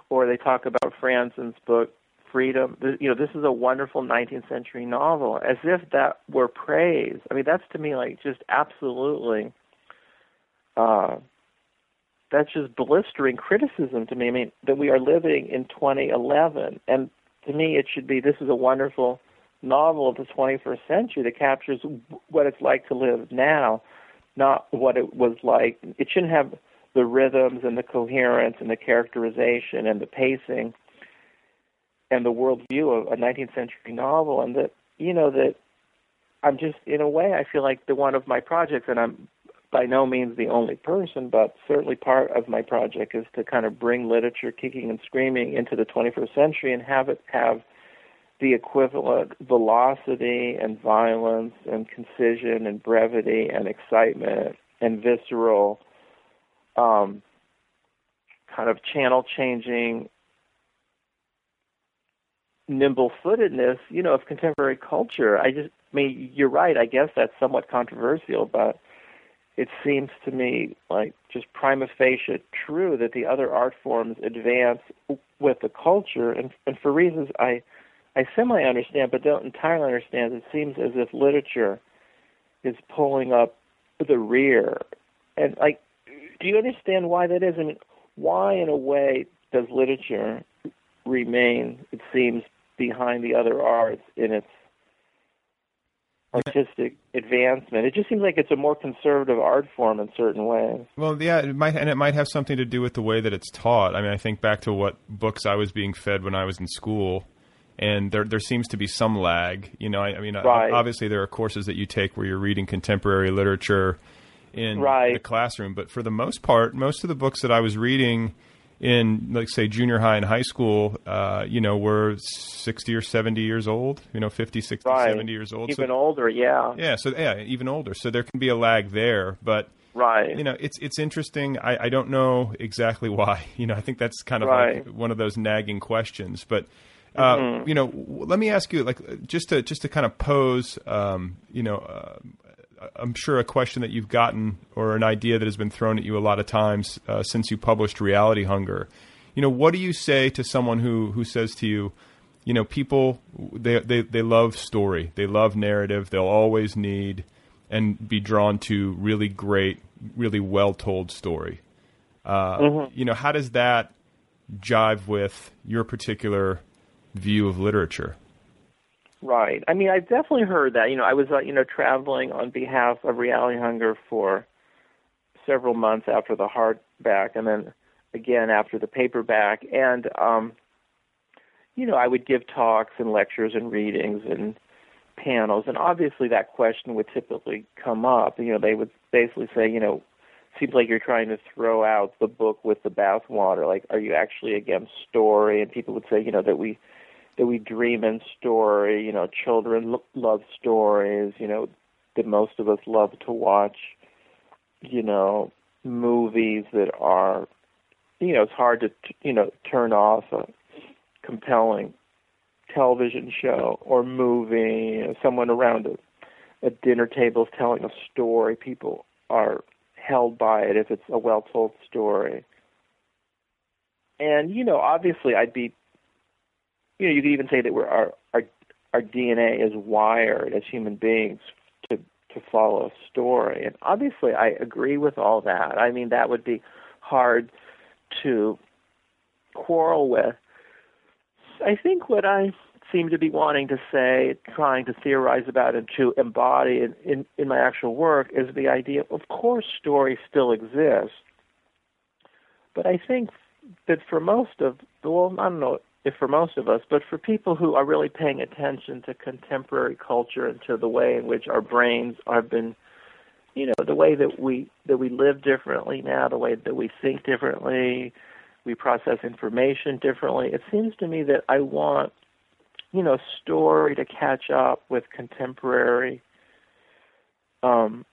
or they talk about Franzen's book Freedom. You know, this is a wonderful 19th century novel, as if that were praise. I mean, that's to me like just absolutely. Uh, that's just blistering criticism to me. I mean, that we are living in 2011, and to me, it should be this is a wonderful novel of the 21st century that captures what it's like to live now, not what it was like. It shouldn't have the rhythms and the coherence and the characterization and the pacing and the worldview of a 19th century novel. And that, you know, that I'm just, in a way, I feel like the one of my projects, and I'm by no means the only person, but certainly part of my project is to kind of bring literature kicking and screaming into the 21st century and have it have the equivalent velocity and violence and concision and brevity and excitement and visceral um, kind of channel changing nimble footedness, you know, of contemporary culture. I just I mean, you're right, I guess that's somewhat controversial, but it seems to me like just prima facie true that the other art forms advance with the culture. And and for reasons I I semi understand but don't entirely understand it seems as if literature is pulling up the rear. And like do you understand why that is? I mean why in a way does literature remain it seems behind the other arts in its artistic advancement. It just seems like it's a more conservative art form in certain ways. Well, yeah, it might, and it might have something to do with the way that it's taught. I mean, I think back to what books I was being fed when I was in school, and there there seems to be some lag. You know, I, I mean, right. obviously there are courses that you take where you're reading contemporary literature in right. the classroom, but for the most part, most of the books that I was reading in like say junior high and high school uh, you know were 60 or 70 years old you know 50 60 right. 70 years old even so, older yeah yeah so yeah even older so there can be a lag there but right you know it's it's interesting i i don't know exactly why you know i think that's kind of right. like one of those nagging questions but uh, mm-hmm. you know let me ask you like just to just to kind of pose um, you know uh, I'm sure a question that you've gotten or an idea that has been thrown at you a lot of times uh, since you published Reality Hunger. You know, what do you say to someone who who says to you, you know, people they they they love story, they love narrative, they'll always need and be drawn to really great, really well told story. Uh, mm-hmm. You know, how does that jive with your particular view of literature? Right. I mean, I've definitely heard that. You know, I was, uh, you know, traveling on behalf of Reality Hunger for several months after the hardback, and then again after the paperback. And, um, you know, I would give talks and lectures and readings and panels, and obviously that question would typically come up. You know, they would basically say, you know, seems like you're trying to throw out the book with the bathwater. Like, are you actually against story? And people would say, you know, that we that we dream in story. You know, children love stories. You know, that most of us love to watch. You know, movies that are, you know, it's hard to you know turn off a compelling television show or movie. You know, someone around a, a dinner table is telling a story. People are held by it if it's a well told story. And you know, obviously, I'd be you know, you could even say that we're our our our DNA is wired as human beings to to follow a story. And obviously, I agree with all that. I mean, that would be hard to quarrel with. I think what I seem to be wanting to say, trying to theorize about, and to embody in, in, in my actual work is the idea of course, story still exists. But I think that for most of, the well, I don't know, if for most of us, but for people who are really paying attention to contemporary culture and to the way in which our brains have been, you know, the way that we that we live differently now, the way that we think differently, we process information differently. It seems to me that I want, you know, story to catch up with contemporary um,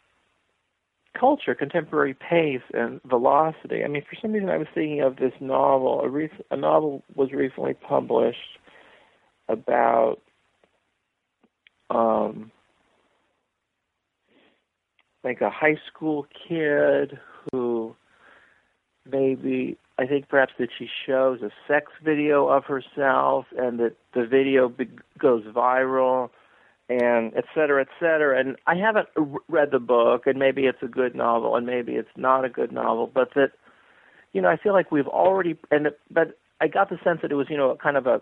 culture, contemporary pace and velocity. I mean, for some reason, I was thinking of this novel. A, rec- a novel was recently published about um, like a high school kid who maybe I think perhaps that she shows a sex video of herself and that the video be- goes viral and et cetera, et cetera. And I haven't read the book, and maybe it's a good novel, and maybe it's not a good novel, but that, you know, I feel like we've already, and but I got the sense that it was, you know, kind of a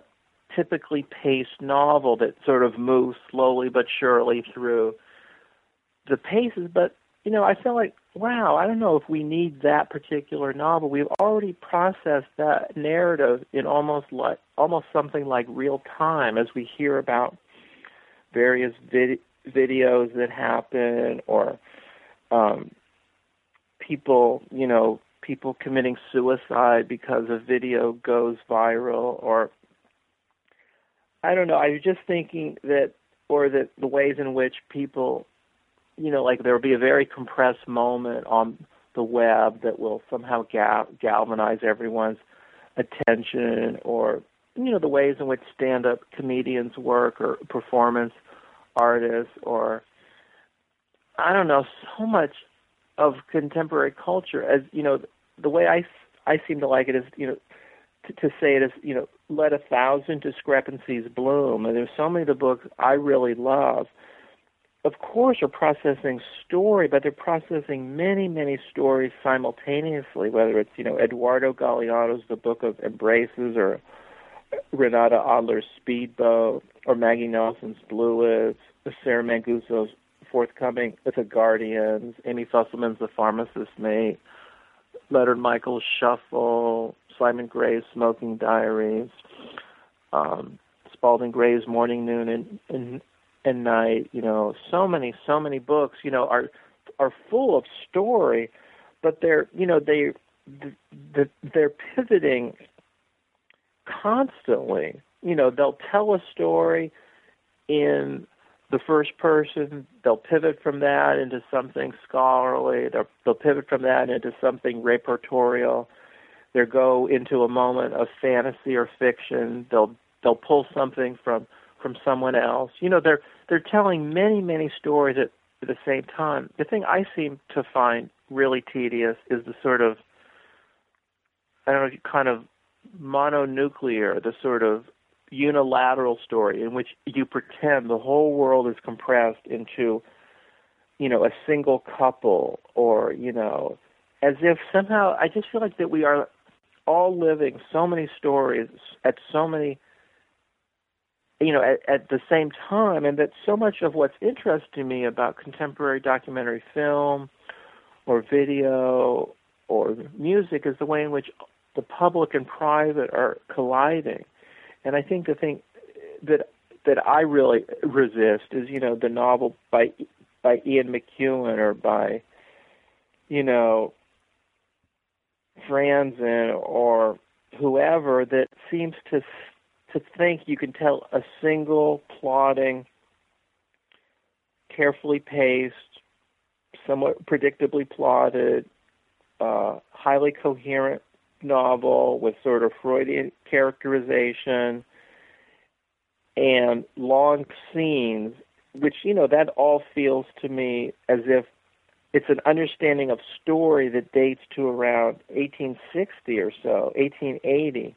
typically paced novel that sort of moves slowly but surely through the paces. But you know, I feel like wow, I don't know if we need that particular novel. We've already processed that narrative in almost like almost something like real time as we hear about various vid- videos that happen or um, people, you know, people committing suicide because a video goes viral or I don't know, I was just thinking that or that the ways in which people you know, like there will be a very compressed moment on the web that will somehow gal- galvanize everyone's attention, or you know, the ways in which stand-up comedians work, or performance artists, or I don't know, so much of contemporary culture. As you know, the way I I seem to like it is, you know, to, to say it is, you know, let a thousand discrepancies bloom. And there's so many of the books I really love of course, are processing story, but they're processing many, many stories simultaneously. Whether it's you know Eduardo Galeano's The Book of Embraces, or Renata Adler's Speedboat, or Maggie Nelson's Blue Bluets, Sarah Manguso's forthcoming The Guardians, Amy Fusselman's The Pharmacist's Mate, Leonard Michaels' Shuffle, Simon Gray's Smoking Diaries, um, Spalding Gray's Morning, Noon, and, and and night you know so many so many books you know are are full of story but they're you know they they're pivoting constantly you know they'll tell a story in the first person. They'll pivot from that into something scholarly. They'll, pivot from that into something repertorial. They'll go into a moment of fantasy or fiction. They'll they'll pull something from from someone else. You know they're they're telling many, many stories at, at the same time. The thing I seem to find really tedious is the sort of, I don't know, kind of mononuclear, the sort of unilateral story in which you pretend the whole world is compressed into, you know, a single couple or, you know, as if somehow I just feel like that we are all living so many stories at so many you know, at, at the same time, and that so much of what's interesting me about contemporary documentary film or video or music is the way in which the public and private are colliding. And I think the thing that that I really resist is, you know, the novel by by Ian McEwan or by, you know, Franzen or whoever that seems to to think you can tell a single plodding, carefully paced, somewhat predictably plotted, uh, highly coherent novel with sort of Freudian characterization and long scenes, which, you know, that all feels to me as if it's an understanding of story that dates to around 1860 or so, 1880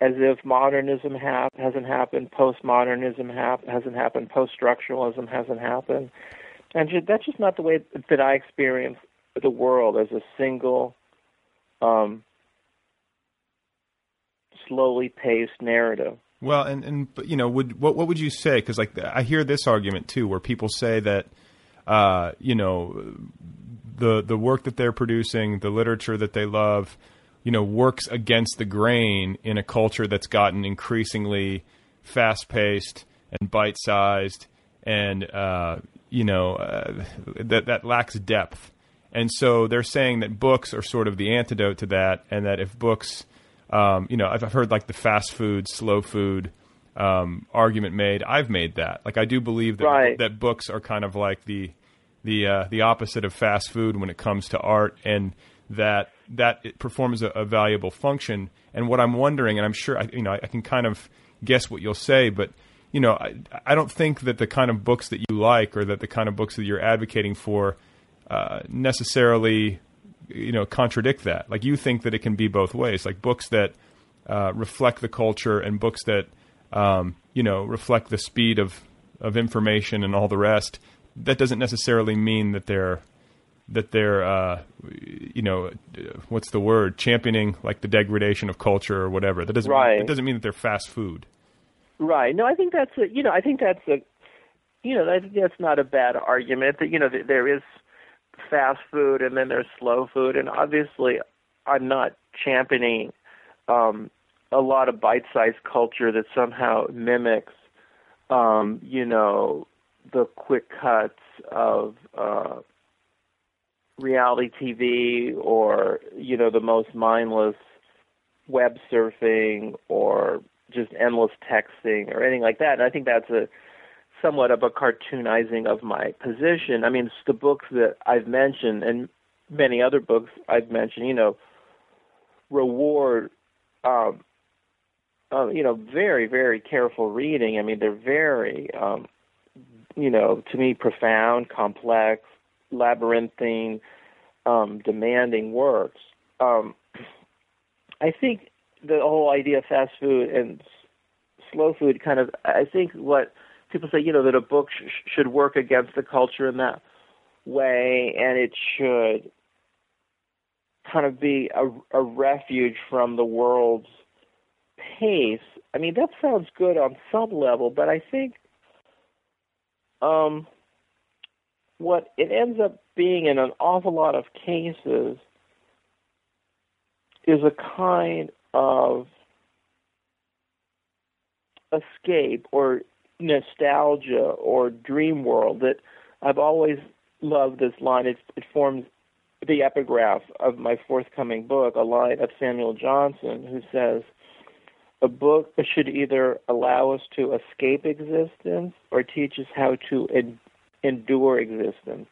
as if modernism ha- hasn't happened, postmodernism ha- hasn't happened, post-structuralism hasn't happened, and that's just not the way that I experience the world as a single, um, slowly paced narrative. Well, and and you know, would what what would you say? Because like I hear this argument too, where people say that, uh, you know, the the work that they're producing, the literature that they love you know, works against the grain in a culture that's gotten increasingly fast paced and bite sized and, uh, you know, uh, that, that lacks depth. And so they're saying that books are sort of the antidote to that, and that if books, um, you know, I've heard like the fast food, slow food um, argument made. I've made that. Like I do believe that right. that books are kind of like the the uh, the opposite of fast food when it comes to art, and that that it performs a, a, valuable function. And what I'm wondering, and I'm sure I, you know, I, I can kind of guess what you'll say, but you know, I, I, don't think that the kind of books that you like or that the kind of books that you're advocating for uh, necessarily, you know, contradict that. Like you think that it can be both ways, like books that uh, reflect the culture and books that, um, you know, reflect the speed of of information and all the rest. That doesn't necessarily mean that they're that they're uh, you know what's the word championing like the degradation of culture or whatever that doesn't right. that doesn't mean that they're fast food Right. No, I think that's a you know I think that's a you know I think that's not a bad argument that you know there is fast food and then there's slow food and obviously I'm not championing um a lot of bite-sized culture that somehow mimics um you know the quick cuts of uh reality TV or you know the most mindless web surfing or just endless texting or anything like that. And I think that's a somewhat of a cartoonizing of my position. I mean, it's the books that I've mentioned and many other books I've mentioned, you know, reward, um, uh, you know, very, very careful reading. I mean, they're very, um, you know, to me, profound, complex, labyrinthine, um, demanding works. Um, I think the whole idea of fast food and slow food kind of, I think what people say, you know, that a book sh- should work against the culture in that way, and it should kind of be a, a refuge from the world's pace. I mean, that sounds good on some level, but I think um, what it ends up being in an awful lot of cases is a kind of escape or nostalgia or dream world that I've always loved this line. It, it forms the epigraph of my forthcoming book, a line of Samuel Johnson, who says, a book should either allow us to escape existence or teach us how to en- endure existence.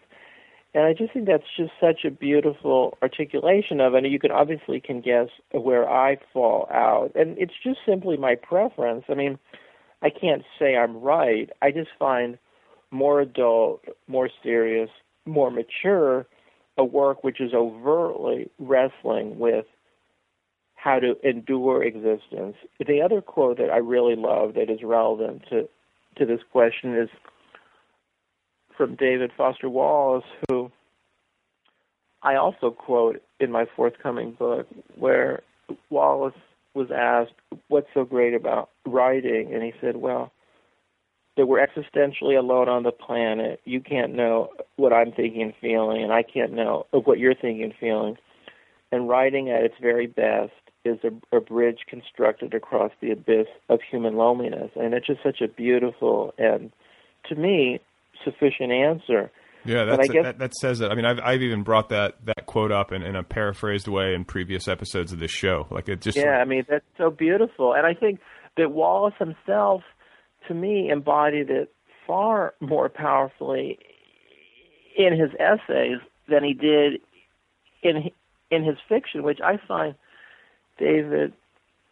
And I just think that's just such a beautiful articulation of it. And you can obviously can guess where I fall out. And it's just simply my preference. I mean, I can't say I'm right. I just find more adult, more serious, more mature a work which is overtly wrestling with how to endure existence. The other quote that I really love that is relevant to to this question is from David Foster Wallace, who I also quote in my forthcoming book, where Wallace was asked, What's so great about writing? And he said, Well, that we're existentially alone on the planet. You can't know what I'm thinking and feeling, and I can't know of what you're thinking and feeling. And writing at its very best is a, a bridge constructed across the abyss of human loneliness. And it's just such a beautiful and, to me, sufficient answer. Yeah, that's guess, that, that, says it. I mean, I've I've even brought that that quote up in, in a paraphrased way in previous episodes of this show. Like it just yeah, I mean that's so beautiful, and I think that Wallace himself, to me, embodied it far more powerfully in his essays than he did in in his fiction, which I find David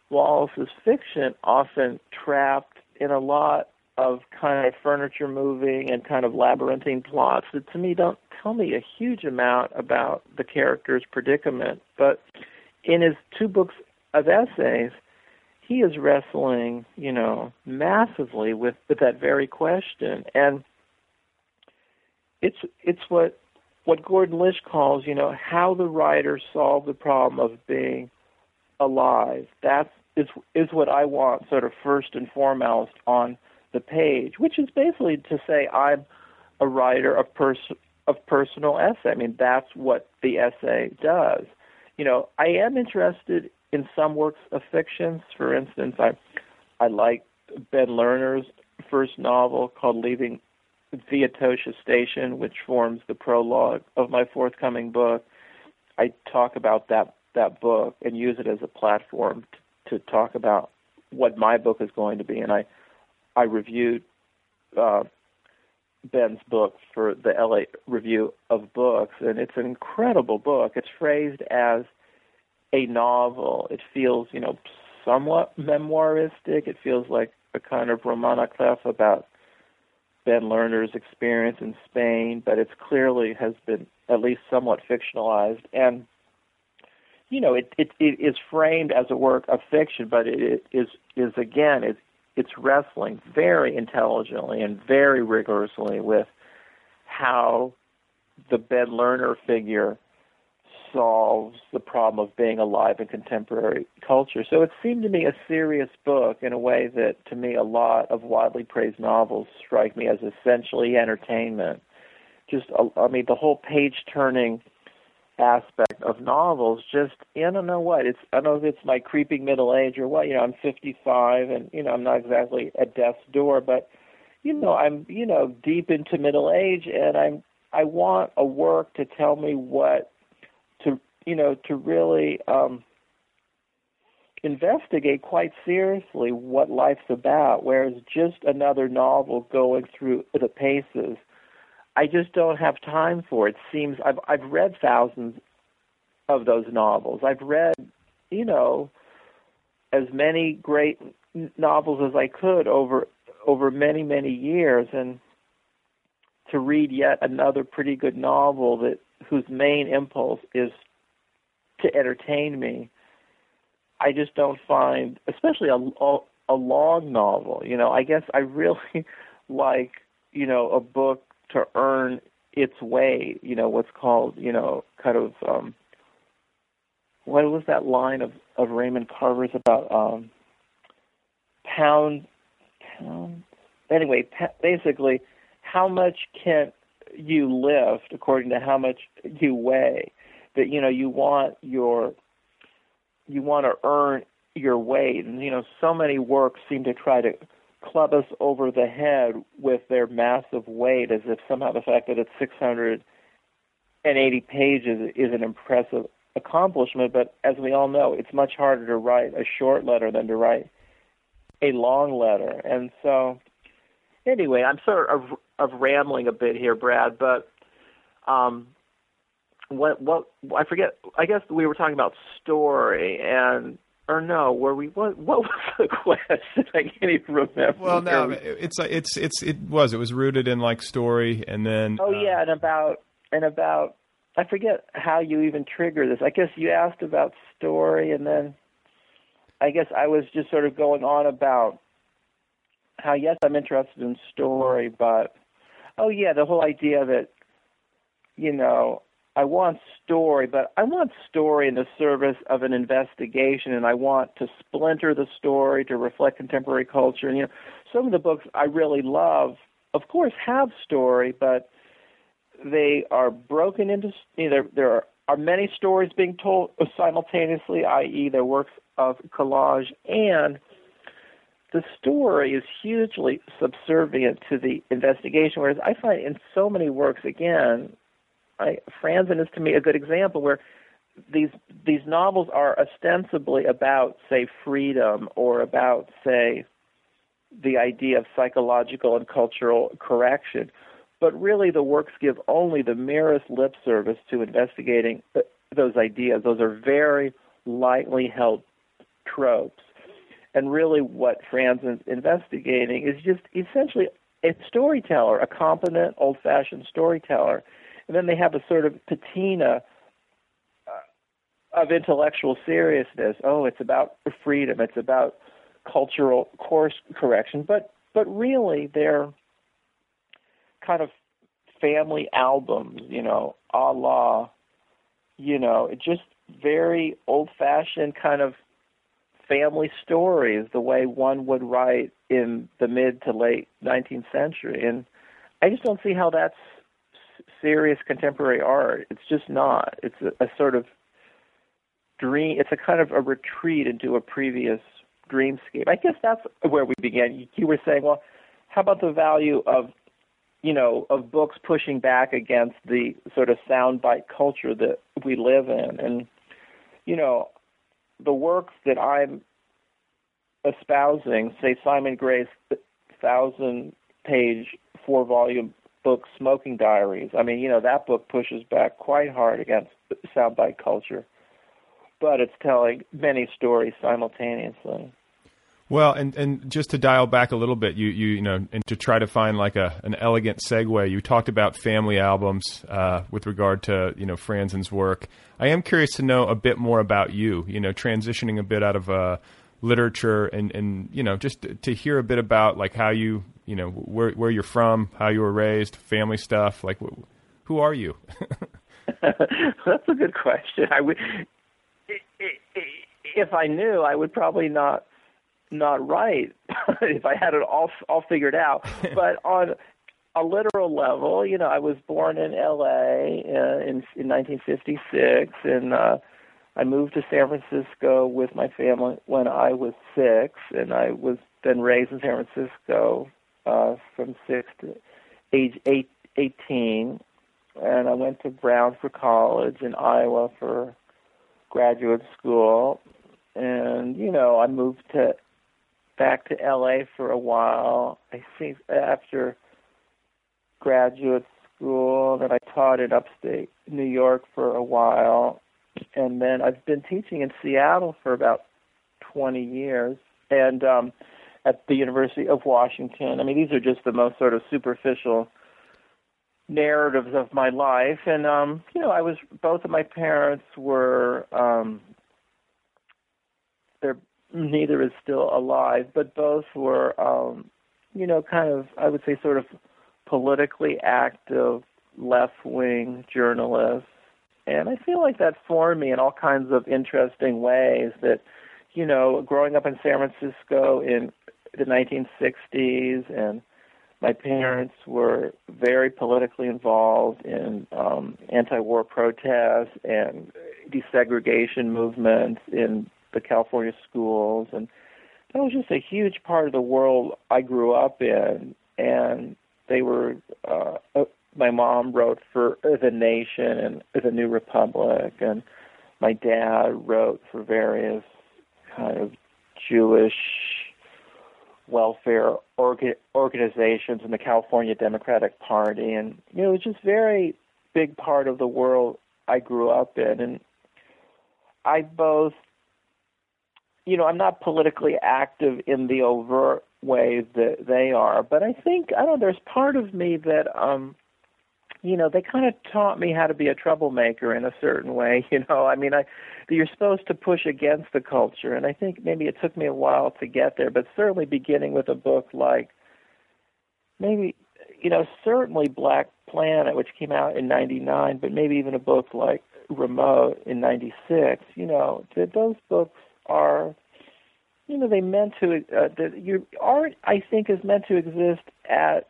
Wallace's fiction often trapped in a lot of kind of furniture moving and kind of labyrinthine plots that to me don't tell me a huge amount about the character's predicament. But in his two books of essays, he is wrestling, you know, massively with, with that very question. And it's it's what what Gordon Lish calls, you know, how the writer solved the problem of being alive. That's is is what I want sort of first and foremost on the page, which is basically to say I'm a writer of pers- of personal essay. I mean, that's what the essay does. You know, I am interested in some works of fiction. For instance, I I like Ben Lerner's first novel called Leaving the Atocha Station, which forms the prologue of my forthcoming book. I talk about that that book and use it as a platform to, to talk about what my book is going to be, and I I reviewed uh, Ben's book for the LA Review of Books, and it's an incredible book. It's phrased as a novel. It feels, you know, somewhat memoiristic. It feels like a kind of roman à clef about Ben Lerner's experience in Spain, but it's clearly has been at least somewhat fictionalized. And you know, it it, it is framed as a work of fiction, but it, it is is again it it's wrestling very intelligently and very rigorously with how the Ben Lerner figure solves the problem of being alive in contemporary culture. So it seemed to me a serious book in a way that, to me, a lot of widely praised novels strike me as essentially entertainment. Just, I mean, the whole page turning aspect of novels just I don't know what. It's I don't know if it's my creeping middle age or what you know I'm 55 and you know I'm not exactly at death's door but you know I'm you know deep into middle age and I'm I want a work to tell me what to you know to really um investigate quite seriously what life's about whereas just another novel going through the paces I just don't have time for it. Seems I've I've read thousands of those novels. I've read, you know, as many great novels as I could over over many many years, and to read yet another pretty good novel that whose main impulse is to entertain me. I just don't find, especially a, a, a long novel. You know, I guess I really like, you know, a book to earn its way, you know, what's called, you know, kind of um what was that line of, of Raymond Carver's about um pound pound anyway, pa- basically how much can you lift according to how much you weigh? That you know you want your you want to earn your weight. And you know so many works seem to try to club us over the head with their massive weight as if somehow the fact that it's 680 pages is an impressive accomplishment. But as we all know, it's much harder to write a short letter than to write a long letter. And so, anyway, I'm sort of of rambling a bit here, Brad, but um, what what I forget. I guess we were talking about story, and or no? Were we? What? What was the question? I can't even remember. Well, no, it's it's it's it was it was rooted in like story, and then oh uh, yeah, and about and about I forget how you even trigger this. I guess you asked about story, and then I guess I was just sort of going on about how yes, I'm interested in story, but oh yeah, the whole idea that you know I want story, but I want story in the service of an investigation, and I want to splinter the story to reflect contemporary culture. And you know, some of the books I really love, of course, have story, but they are broken into. You know, there, there are, are many stories being told simultaneously, i.e., they're works of collage, and the story is hugely subservient to the investigation. Whereas I find in so many works, again, I, Franzen is to me a good example where these these novels are ostensibly about, say, freedom or about, say, the idea of psychological and cultural correction, but really the works give only the merest lip service to investigating uh, those ideas. Those are very lightly held tropes. And really, what Franzen's investigating is just essentially a storyteller, a competent, old fashioned storyteller and then they have a sort of patina uh, of intellectual seriousness. Oh, it's about freedom. It's about cultural course correction. But but really, they're kind of family albums. You know, a la, you know, just very old-fashioned kind of family stories, the way one would write in the mid to late 19th century. And I just don't see how that's serious contemporary art. It's just not. It's a, a sort of dream. It's a kind of a retreat into a previous dreamscape. I guess that's where we began. You were saying, well, how about the value of you know of books pushing back against the sort of soundbite culture that we live in, and you know the works that I'm espousing, say Simon Gray's thousand page four volume book Smoking Diaries. I mean, you know, that book pushes back quite hard against soundbite culture, but it's telling many stories simultaneously. Well, and and just to dial back a little bit, you you you know, and to try to find like a an elegant segue, you talked about family albums uh, with regard to you know Franzen's work. I am curious to know a bit more about you. You know, transitioning a bit out of uh, literature and and you know just to hear a bit about like how you you know where where you're from, how you were raised, family stuff. Like, who are you? That's a good question. I would, if I knew, I would probably not not write if I had it all all figured out. but on a literal level, you know, I was born in L.A. Uh, in in 1956, and uh, I moved to San Francisco with my family when I was six, and I was then raised in San Francisco uh, from six to age eight, 18, and I went to Brown for college in Iowa for graduate school, and you know I moved to back to LA for a while. I think after graduate school that I taught in upstate New York for a while. And then I've been teaching in Seattle for about 20 years and um, at the University of Washington. I mean, these are just the most sort of superficial narratives of my life. And, um, you know, I was, both of my parents were, um, they're, neither is still alive, but both were, um, you know, kind of, I would say, sort of politically active left wing journalists. And I feel like that formed me in all kinds of interesting ways that, you know, growing up in San Francisco in the 1960s and my parents were very politically involved in um, anti-war protests and desegregation movements in the California schools, and that was just a huge part of the world I grew up in. And they were uh, my mom wrote for the Nation and the New Republic, and my dad wrote for various kind of Jewish welfare orga- organizations and the California Democratic Party, and you know, it was just very big part of the world I grew up in, and I both, you know, I'm not politically active in the overt ways that they are. But I think I don't. There's part of me that um, you know, they kind of taught me how to be a troublemaker in a certain way. You know, I mean, I you're supposed to push against the culture, and I think maybe it took me a while to get there. But certainly, beginning with a book like maybe you know, certainly Black Planet, which came out in '99, but maybe even a book like Remote in '96. You know, those books are you know they meant to uh, that your art I think is meant to exist at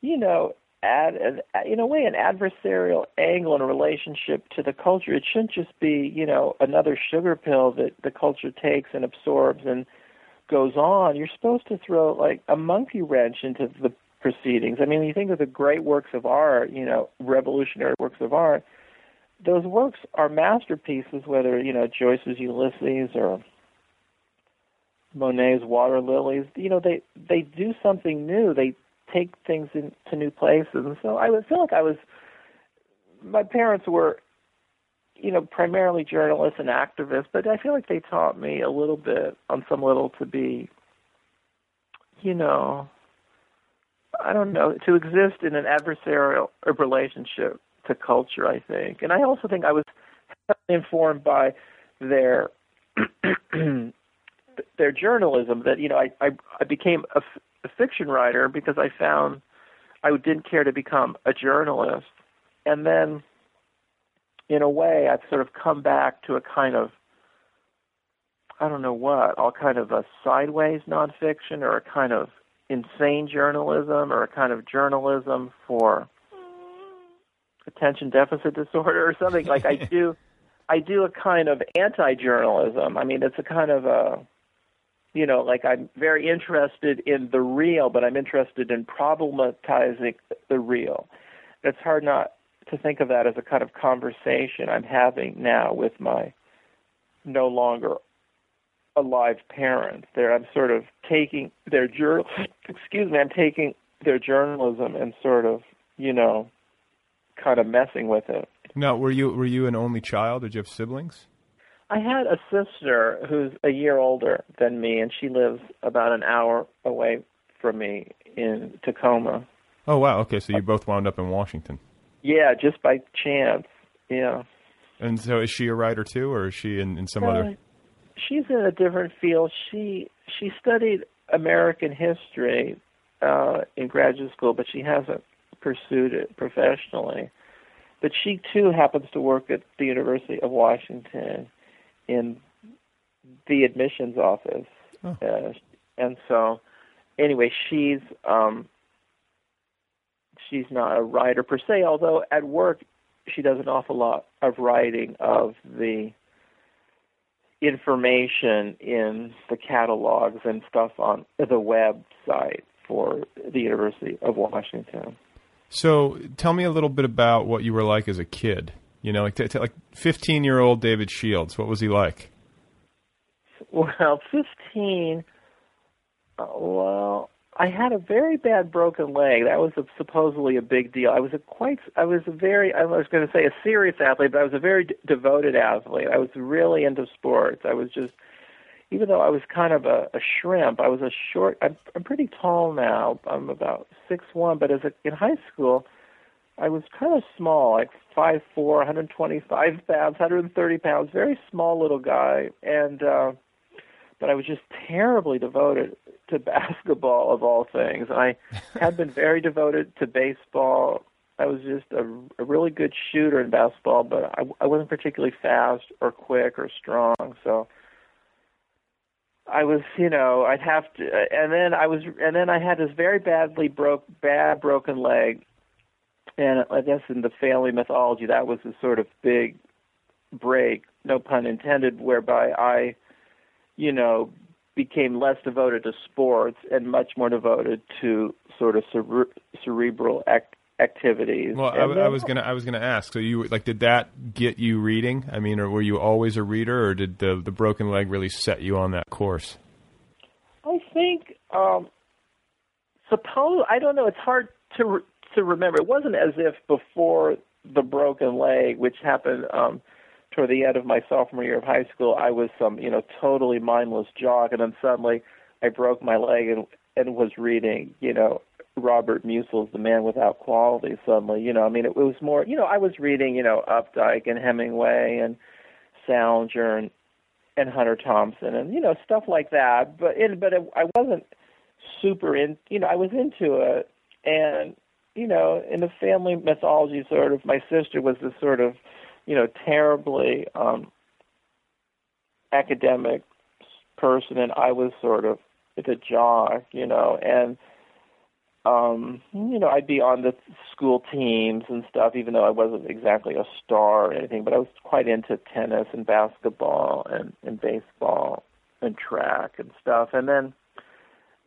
you know at an in a way an adversarial angle in a relationship to the culture. It shouldn't just be you know another sugar pill that the culture takes and absorbs and goes on. You're supposed to throw like a monkey wrench into the proceedings. I mean, you think of the great works of art, you know, revolutionary works of art, those works are masterpieces. Whether you know Joyce's Ulysses or Monet's water lilies, you know, they they do something new. They take things into new places, and so I would feel like I was. My parents were, you know, primarily journalists and activists, but I feel like they taught me a little bit on some level to be, you know, I don't know, to exist in an adversarial relationship to culture. I think, and I also think I was informed by their their journalism that you know I I, I became a, fiction writer because I found I didn't care to become a journalist, and then in a way I've sort of come back to a kind of I don't know what, all kind of a sideways nonfiction or a kind of insane journalism or a kind of journalism for attention deficit disorder or something like I do I do a kind of anti-journalism. I mean, it's a kind of a you know, like I'm very interested in the real, but I'm interested in problematizing the real. It's hard not to think of that as a kind of conversation I'm having now with my no longer alive parents. There, I'm sort of taking their journal. Excuse me, I'm taking their journalism and sort of, you know, kind of messing with it. Now, were you were you an only child, did you have siblings? I had a sister who's a year older than me, and she lives about an hour away from me in Tacoma. Oh wow! Okay, so you both wound up in Washington. Yeah, just by chance. Yeah. And so, is she a writer too, or is she in, in some uh, other? She's in a different field. She she studied American history uh, in graduate school, but she hasn't pursued it professionally. but she too happens to work at the University of Washington in the admissions office, Oh. uh, and so anyway, she's um, she's not a writer per se. Although at work, she does an awful lot of writing of the information in the catalogs and stuff on the website for the University of Washington. So tell me a little bit about what you were like as a kid. You know, like t- t- like fifteen year old David Shields. What was he like? Well, 15, uh, well, I had a very bad broken leg. That was a, supposedly a big deal. I was a quite, I was a very, I was going to say a serious athlete, but I was a very d- devoted athlete. I was really into sports. I was just, even though I was kind of a, a shrimp, I was a short, I'm, I'm pretty tall now. I'm about six one, but as a, in high school, I was kind of small, like five four, 125 pounds, 130 pounds, very small little guy, and uh, but I was just terribly devoted to basketball of all things. I had been very devoted to baseball. I was just a, a really good shooter in basketball, but I, I wasn't particularly fast or quick or strong. So I was, you know, I'd have to, and then I was, and then I had this very badly broke, bad broken leg, and I guess in the family mythology, that was a sort of big break, no pun intended, whereby I, you know, became less devoted to sports and much more devoted to sort of cere- cerebral ac- activities. Well, I, w- I then- was gonna I was gonna ask. So you like did that get you reading? I mean, or were you always a reader, or did the the broken leg really set you on that course? I think um suppose I don't know. It's hard to to remember. It wasn't as if before the broken leg, which happened um toward the end of my sophomore year of high school, I was some you know totally mindless jock, and then suddenly I broke my leg and and was reading you know Robert Musil's The Man Without Quality. Suddenly, you know, I mean, it was more you know I was reading you know Updike and Hemingway and Salinger and and Hunter Thompson and you know stuff like that. But it, but it, I wasn't super in. You know, I was into it, and you know, in the family mythology, sort of, my sister was this sort of, you know, terribly um academic person, and I was sort of the jock. You know, and um you know i'd be on the school teams and stuff even though i wasn't exactly a star or anything but i was quite into tennis and basketball and and baseball and track and stuff and then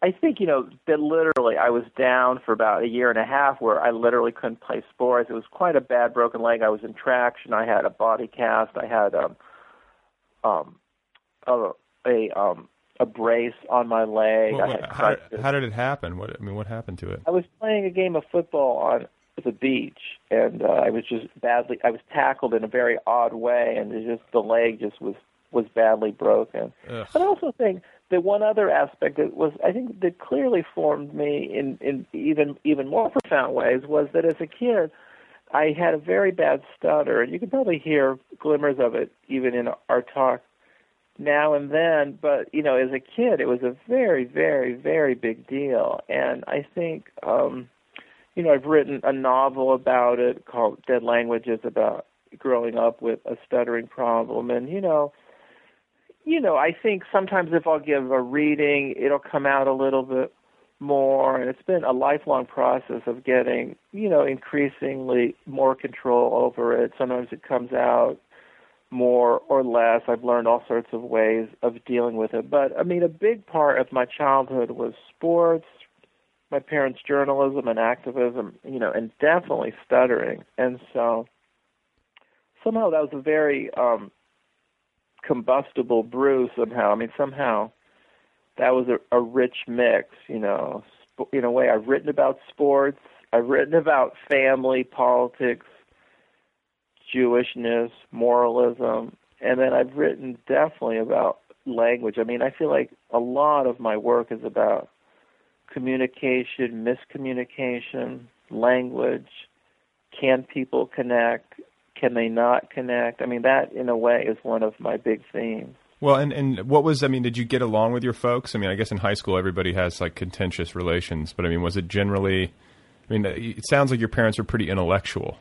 i think you know that literally i was down for about a year and a half where i literally couldn't play sports it was quite a bad broken leg i was in traction i had a body cast i had um um a, a um a brace on my leg Well, i what- had how, how did it happen? What I mean, what happened to it? I was playing a game of football on the beach, and uh, I was just badly. I was tackled in a very odd way, and it just the leg just was was badly broken. Ugh. But I also think that one other aspect that was, I think, that clearly formed me in in even even more profound ways was that as a kid, I had a very bad stutter, and you can probably hear glimmers of it even in our talk now and then, but you know, as a kid, it was a very, very, very big deal, and I think, um, you know, I've written a novel about it called Dead Languages about growing up with a stuttering problem, and you know, you know, I think sometimes if I'll give a reading, it'll come out a little bit more, and it's been a lifelong process of getting, you know, increasingly more control over it. Sometimes it comes out more or less. I've learned all sorts of ways of dealing with it. But I mean, a big part of my childhood was sports, my parents' journalism and activism, you know, and definitely stuttering. And so somehow that was a very um combustible brew somehow. I mean, somehow that was a, a rich mix, you know. Sp- in a way, I've written about sports, I've written about family, politics, Jewishness, moralism, and then I've written definitely about language. I mean, I feel like a lot of my work is about communication, miscommunication, language. Can people connect? Can they not connect? I mean, that in a way is one of my big themes. Well, and and what was I mean? Did you get along with your folks? I mean, I guess in high school everybody has like contentious relations, but I mean, was it generally? I mean, it sounds like your parents were pretty intellectual.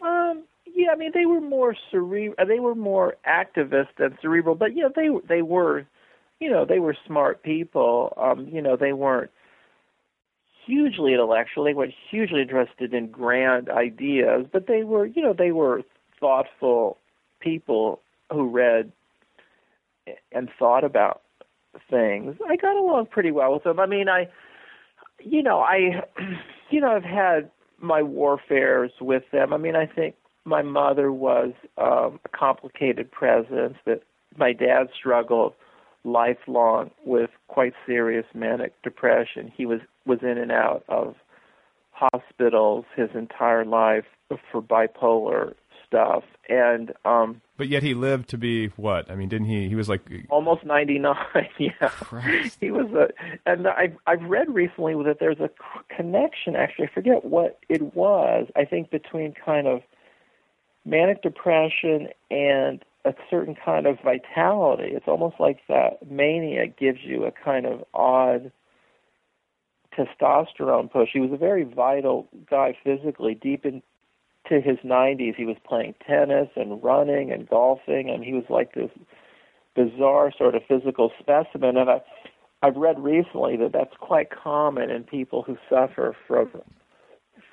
Um, yeah, I mean, they were more cerebral. They were more activist than cerebral, but you know, they they were, you know, they were smart people. Um, you know, they weren't hugely intellectual. They weren't hugely interested in grand ideas, but they were, you know, they were thoughtful people who read and thought about things. I got along pretty well with them. I mean, I, you know, I, you know, I've had my warfares with them. I mean, I think my mother was um, a complicated presence. That my dad struggled lifelong with quite serious manic depression. He was was in and out of hospitals his entire life for bipolar stuff and um but yet he lived to be what i mean didn't he he was like almost 99 yeah Christ. he was a and i i've read recently that there's a connection actually i forget what it was i think between kind of manic depression and a certain kind of vitality. It's almost like that mania gives you a kind of odd testosterone push. He was a very vital guy physically. Deep into his 90s, he was playing tennis and running and golfing, and he was like this bizarre sort of physical specimen. And I, I've read recently that that's quite common in people who suffer from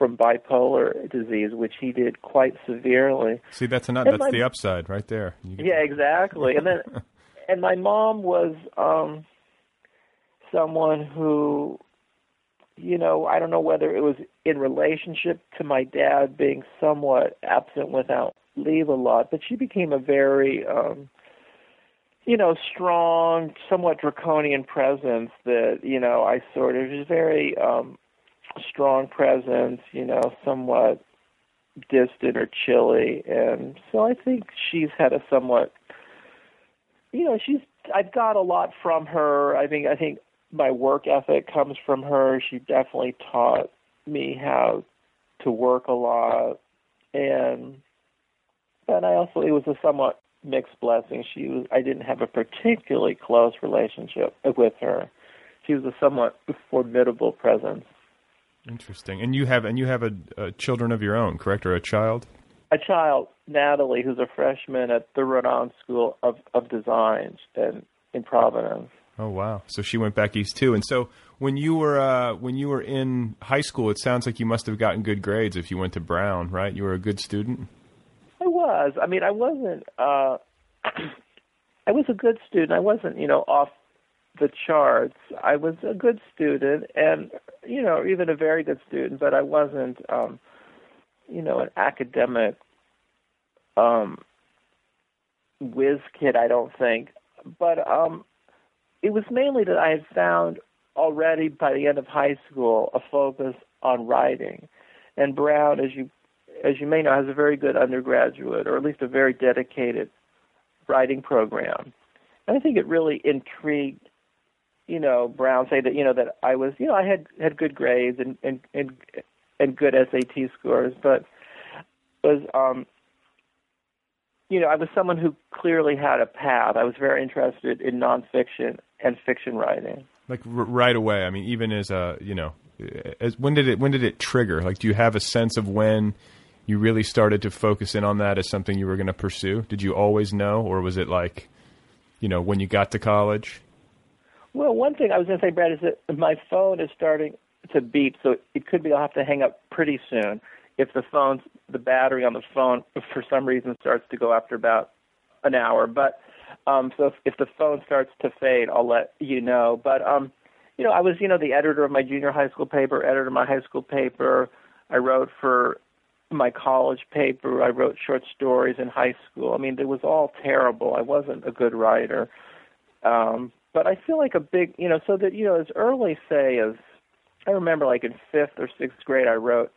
from bipolar disease, which he did quite severely. See, that's another, that's my, the upside right there. Yeah, exactly. and then, and my mom was um someone who you know, I don't know whether it was in relationship to my dad being somewhat absent without leave a lot, but she became a very, um, you know, strong, somewhat draconian presence that, you know, I sort of was very um, strong presence, you know, somewhat distant or chilly. And so I think she's had a somewhat, you know, she's, I've got a lot from her. I think, I think my work ethic comes from her. She definitely taught me how to work a lot, and but I also it was a somewhat mixed blessing. She was I didn't have a particularly close relationship with her. She was a somewhat formidable presence. Interesting. And you have and you have a, a children of your own, correct, or a child? A child, Natalie, who's a freshman at the Rhode School of of Design in in Providence. Oh wow! So she went back east too. And so when you were uh, when you were in high school, it sounds like you must have gotten good grades if you went to Brown, right? You were a good student. I was. I mean, I wasn't. Uh, I was a good student. I wasn't, you know, off the charts. I was a good student, and you know, even a very good student. But I wasn't, um, you know, an academic um, whiz kid. I don't think. But um, it was mainly that I had found already by the end of high school a focus on writing. And Brown, as you as you may know, has a very good undergraduate, or at least a very dedicated writing program. And I think it really intrigued, you know, Brown say that you know that I was, you know, I had had good grades and and and, and good SAT scores, but was um you know, I was someone who clearly had a path. I was very interested in nonfiction and fiction writing. Like r- right away. I mean, even as a you know, as when did it when did it trigger? Like, do you have a sense of when you really started to focus in on that as something you were going to pursue? Did you always know, or was it like, you know, when you got to college? Well, one thing I was going to say, Brad, is that my phone is starting to beep, so it could be I'll have to hang up pretty soon if the phone's the battery on the phone for some reason starts to go after about an hour. But um, so if, if the phone starts to fade, I'll let you know. But um, you know, I was you know the editor of my junior high school paper, editor of my high school paper. I wrote for my college paper. I wrote short stories in high school. I mean, it was all terrible. I wasn't a good writer. Um, but I feel like a big, you know, so that you know, as early say as I remember, like in fifth or sixth grade, I wrote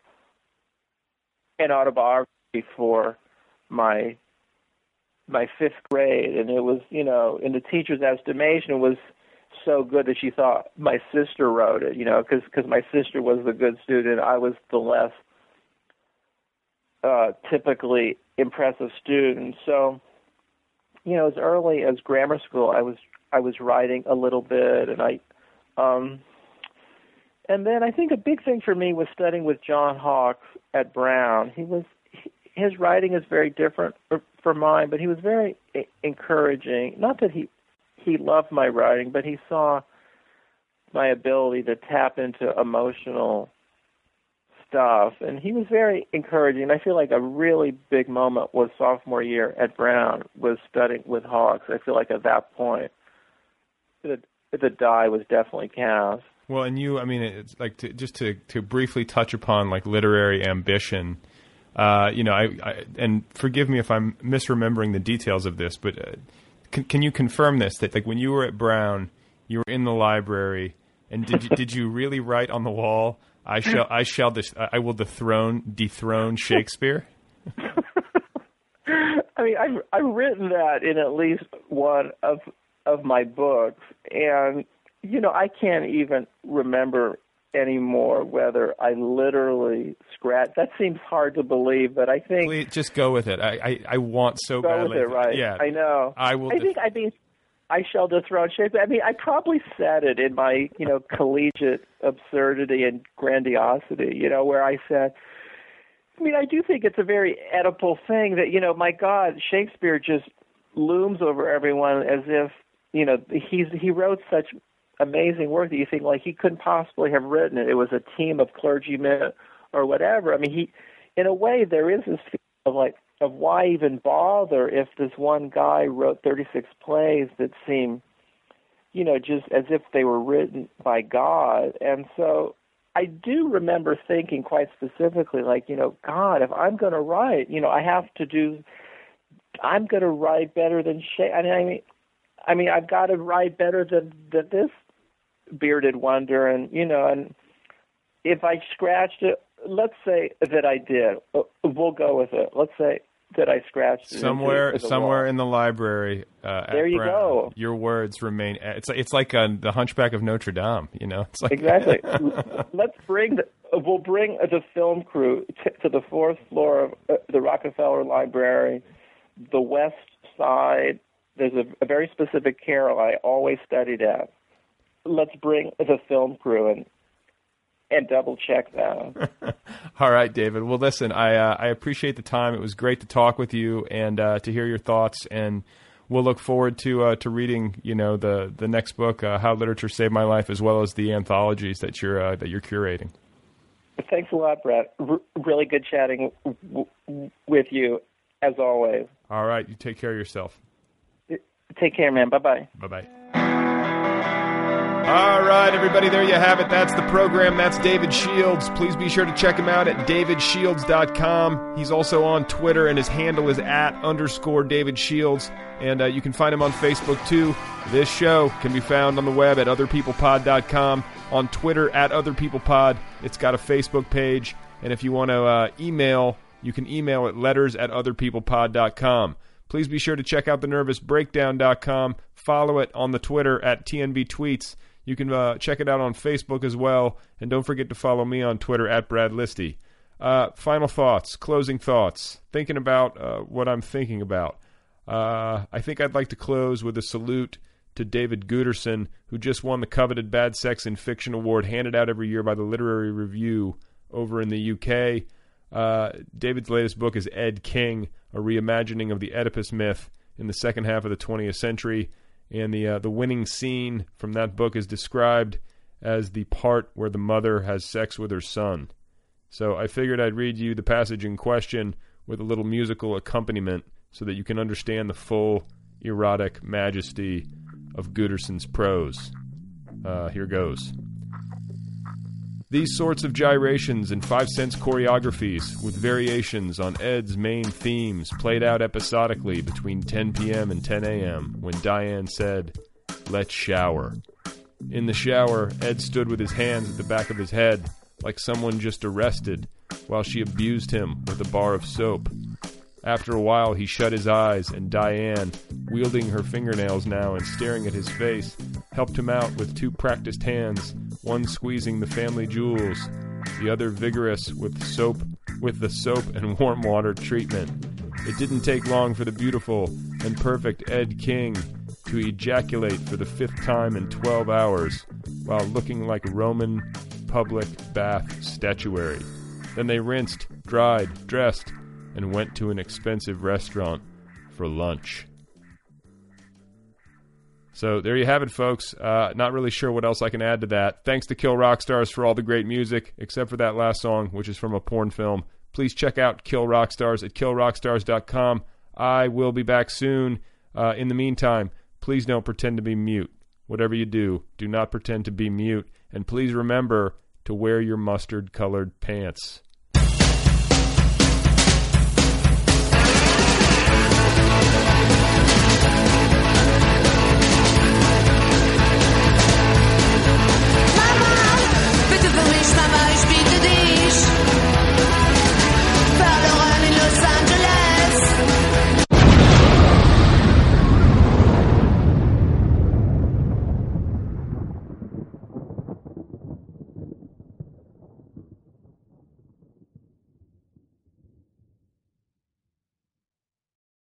an autobiography for my my fifth grade, and it was you know in the teacher's estimation it was so good that she thought my sister wrote it, you know, because because my sister was the good student, I was the less uh, typically impressive student. So, you know, as early as grammar school, I was I was writing a little bit, and I um, and then I think a big thing for me was studying with John Hawkes at Brown. He was, his writing is very different for mine, but he was very encouraging. Not that he he loved my writing, but he saw my ability to tap into emotional stuff, and he was very encouraging. I feel like a really big moment was sophomore year at Brown was studying with Hawkes. I feel like at that point, the the die was definitely cast. Well, and you, I mean, it's like to, just to to briefly touch upon like literary ambition. Uh, you know, I, I, and forgive me if I'm misremembering the details of this, but uh, can, can you confirm this? That like when you were at Brown, you were in the library, and did you, did you really write on the wall? I shall, I shall, dis- I will dethrone, dethrone Shakespeare. I mean, I've I've written that in at least one of of my books, and you know, I can't even remember anymore whether I literally scratched. That seems hard to believe, but I think Please, just go with it. I, I, I want so go badly. with it, right? Yeah, I know. I will. I think I mean I shall dethrone Shakespeare. I mean, I probably said it in my you know collegiate absurdity and grandiosity. You know, where I said. I mean, I do think it's a very Oedipal thing that you know, my God, Shakespeare just looms over everyone as if you know he's he wrote such amazing work that you think like he couldn't possibly have written it. It was a team of clergymen or whatever. I mean, he, in a way, there is this of like of why even bother if this one guy wrote 36 plays that seem, you know, just as if they were written by God. And so I do remember thinking quite specifically, like, you know, God, if I'm going to write, you know, I have to do. I'm going to write better than Shay. I mean, I mean, I've got to write better than than this bearded wonder, and you know, and if I scratched it, let's say that I did. Uh, we'll go with it. Let's say that I scratched it somewhere somewhere wall. in the library. Uh, There you Brown, go. Your words remain. It's it's like uh, the Hunchback of Notre Dame. You know, it's like exactly. Let's bring the. We'll bring the film crew t- to the fourth floor of uh, the Rockefeller Library, the west side. There's a, a very specific carrel I always studied at. Let's bring the film crew and and double check that. All right, David. Well, listen, I uh, I appreciate the time. It was great to talk with you and uh, to hear your thoughts. And we'll look forward to uh, to reading, you know, the the next book, uh, How Literature Saved My Life, as well as the anthologies that you're uh, that you're curating. Thanks a lot, Brett. R- really good chatting w- w- with you, as always. All right, you take care of yourself. Take care, man. Bye bye. Bye bye. All right, everybody, there you have it. That's the program. That's David Shields. Please be sure to check him out at davidshields.com. He's also on Twitter, and his handle is at underscore David Shields. And uh, you can find him on Facebook too. This show can be found on the web at otherpeoplepod.com, on Twitter at otherpeoplepod. It's got a Facebook page. And if you want to uh, email, you can email at letters at otherpeoplepod.com. Please be sure to check out the nervousbreakdown.com. Follow it on the Twitter at TNB Tweets. You can uh, check it out on Facebook as well. And don't forget to follow me on Twitter at Brad Listi. Uh, final thoughts, closing thoughts, thinking about uh, what I'm thinking about. Uh, I think I'd like to close with a salute to David Guterson, who just won the coveted Bad Sex in Fiction Award handed out every year by the Literary Review over in the UK. Uh, David's latest book is Ed King, a reimagining of the Oedipus myth in the second half of the 20th century. And the uh, the winning scene from that book is described as the part where the mother has sex with her son. So I figured I'd read you the passage in question with a little musical accompaniment so that you can understand the full erotic majesty of Guterson's prose. Uh, here goes. These sorts of gyrations and five cents choreographies, with variations on Ed's main themes, played out episodically between 10 p.m. and 10 a.m. when Diane said, Let's shower. In the shower, Ed stood with his hands at the back of his head, like someone just arrested, while she abused him with a bar of soap. After a while, he shut his eyes, and Diane, wielding her fingernails now and staring at his face, helped him out with two practiced hands, one squeezing the family jewels, the other vigorous with soap, with the soap and warm water treatment. It didn't take long for the beautiful and perfect Ed King to ejaculate for the fifth time in 12 hours while looking like Roman public bath statuary. Then they rinsed, dried, dressed, and went to an expensive restaurant for lunch. So there you have it, folks. Uh, not really sure what else I can add to that. Thanks to Kill Rock Stars for all the great music, except for that last song, which is from a porn film. Please check out Kill Rock Stars at killrockstars.com. I will be back soon. Uh, in the meantime, please don't pretend to be mute. Whatever you do, do not pretend to be mute. And please remember to wear your mustard colored pants.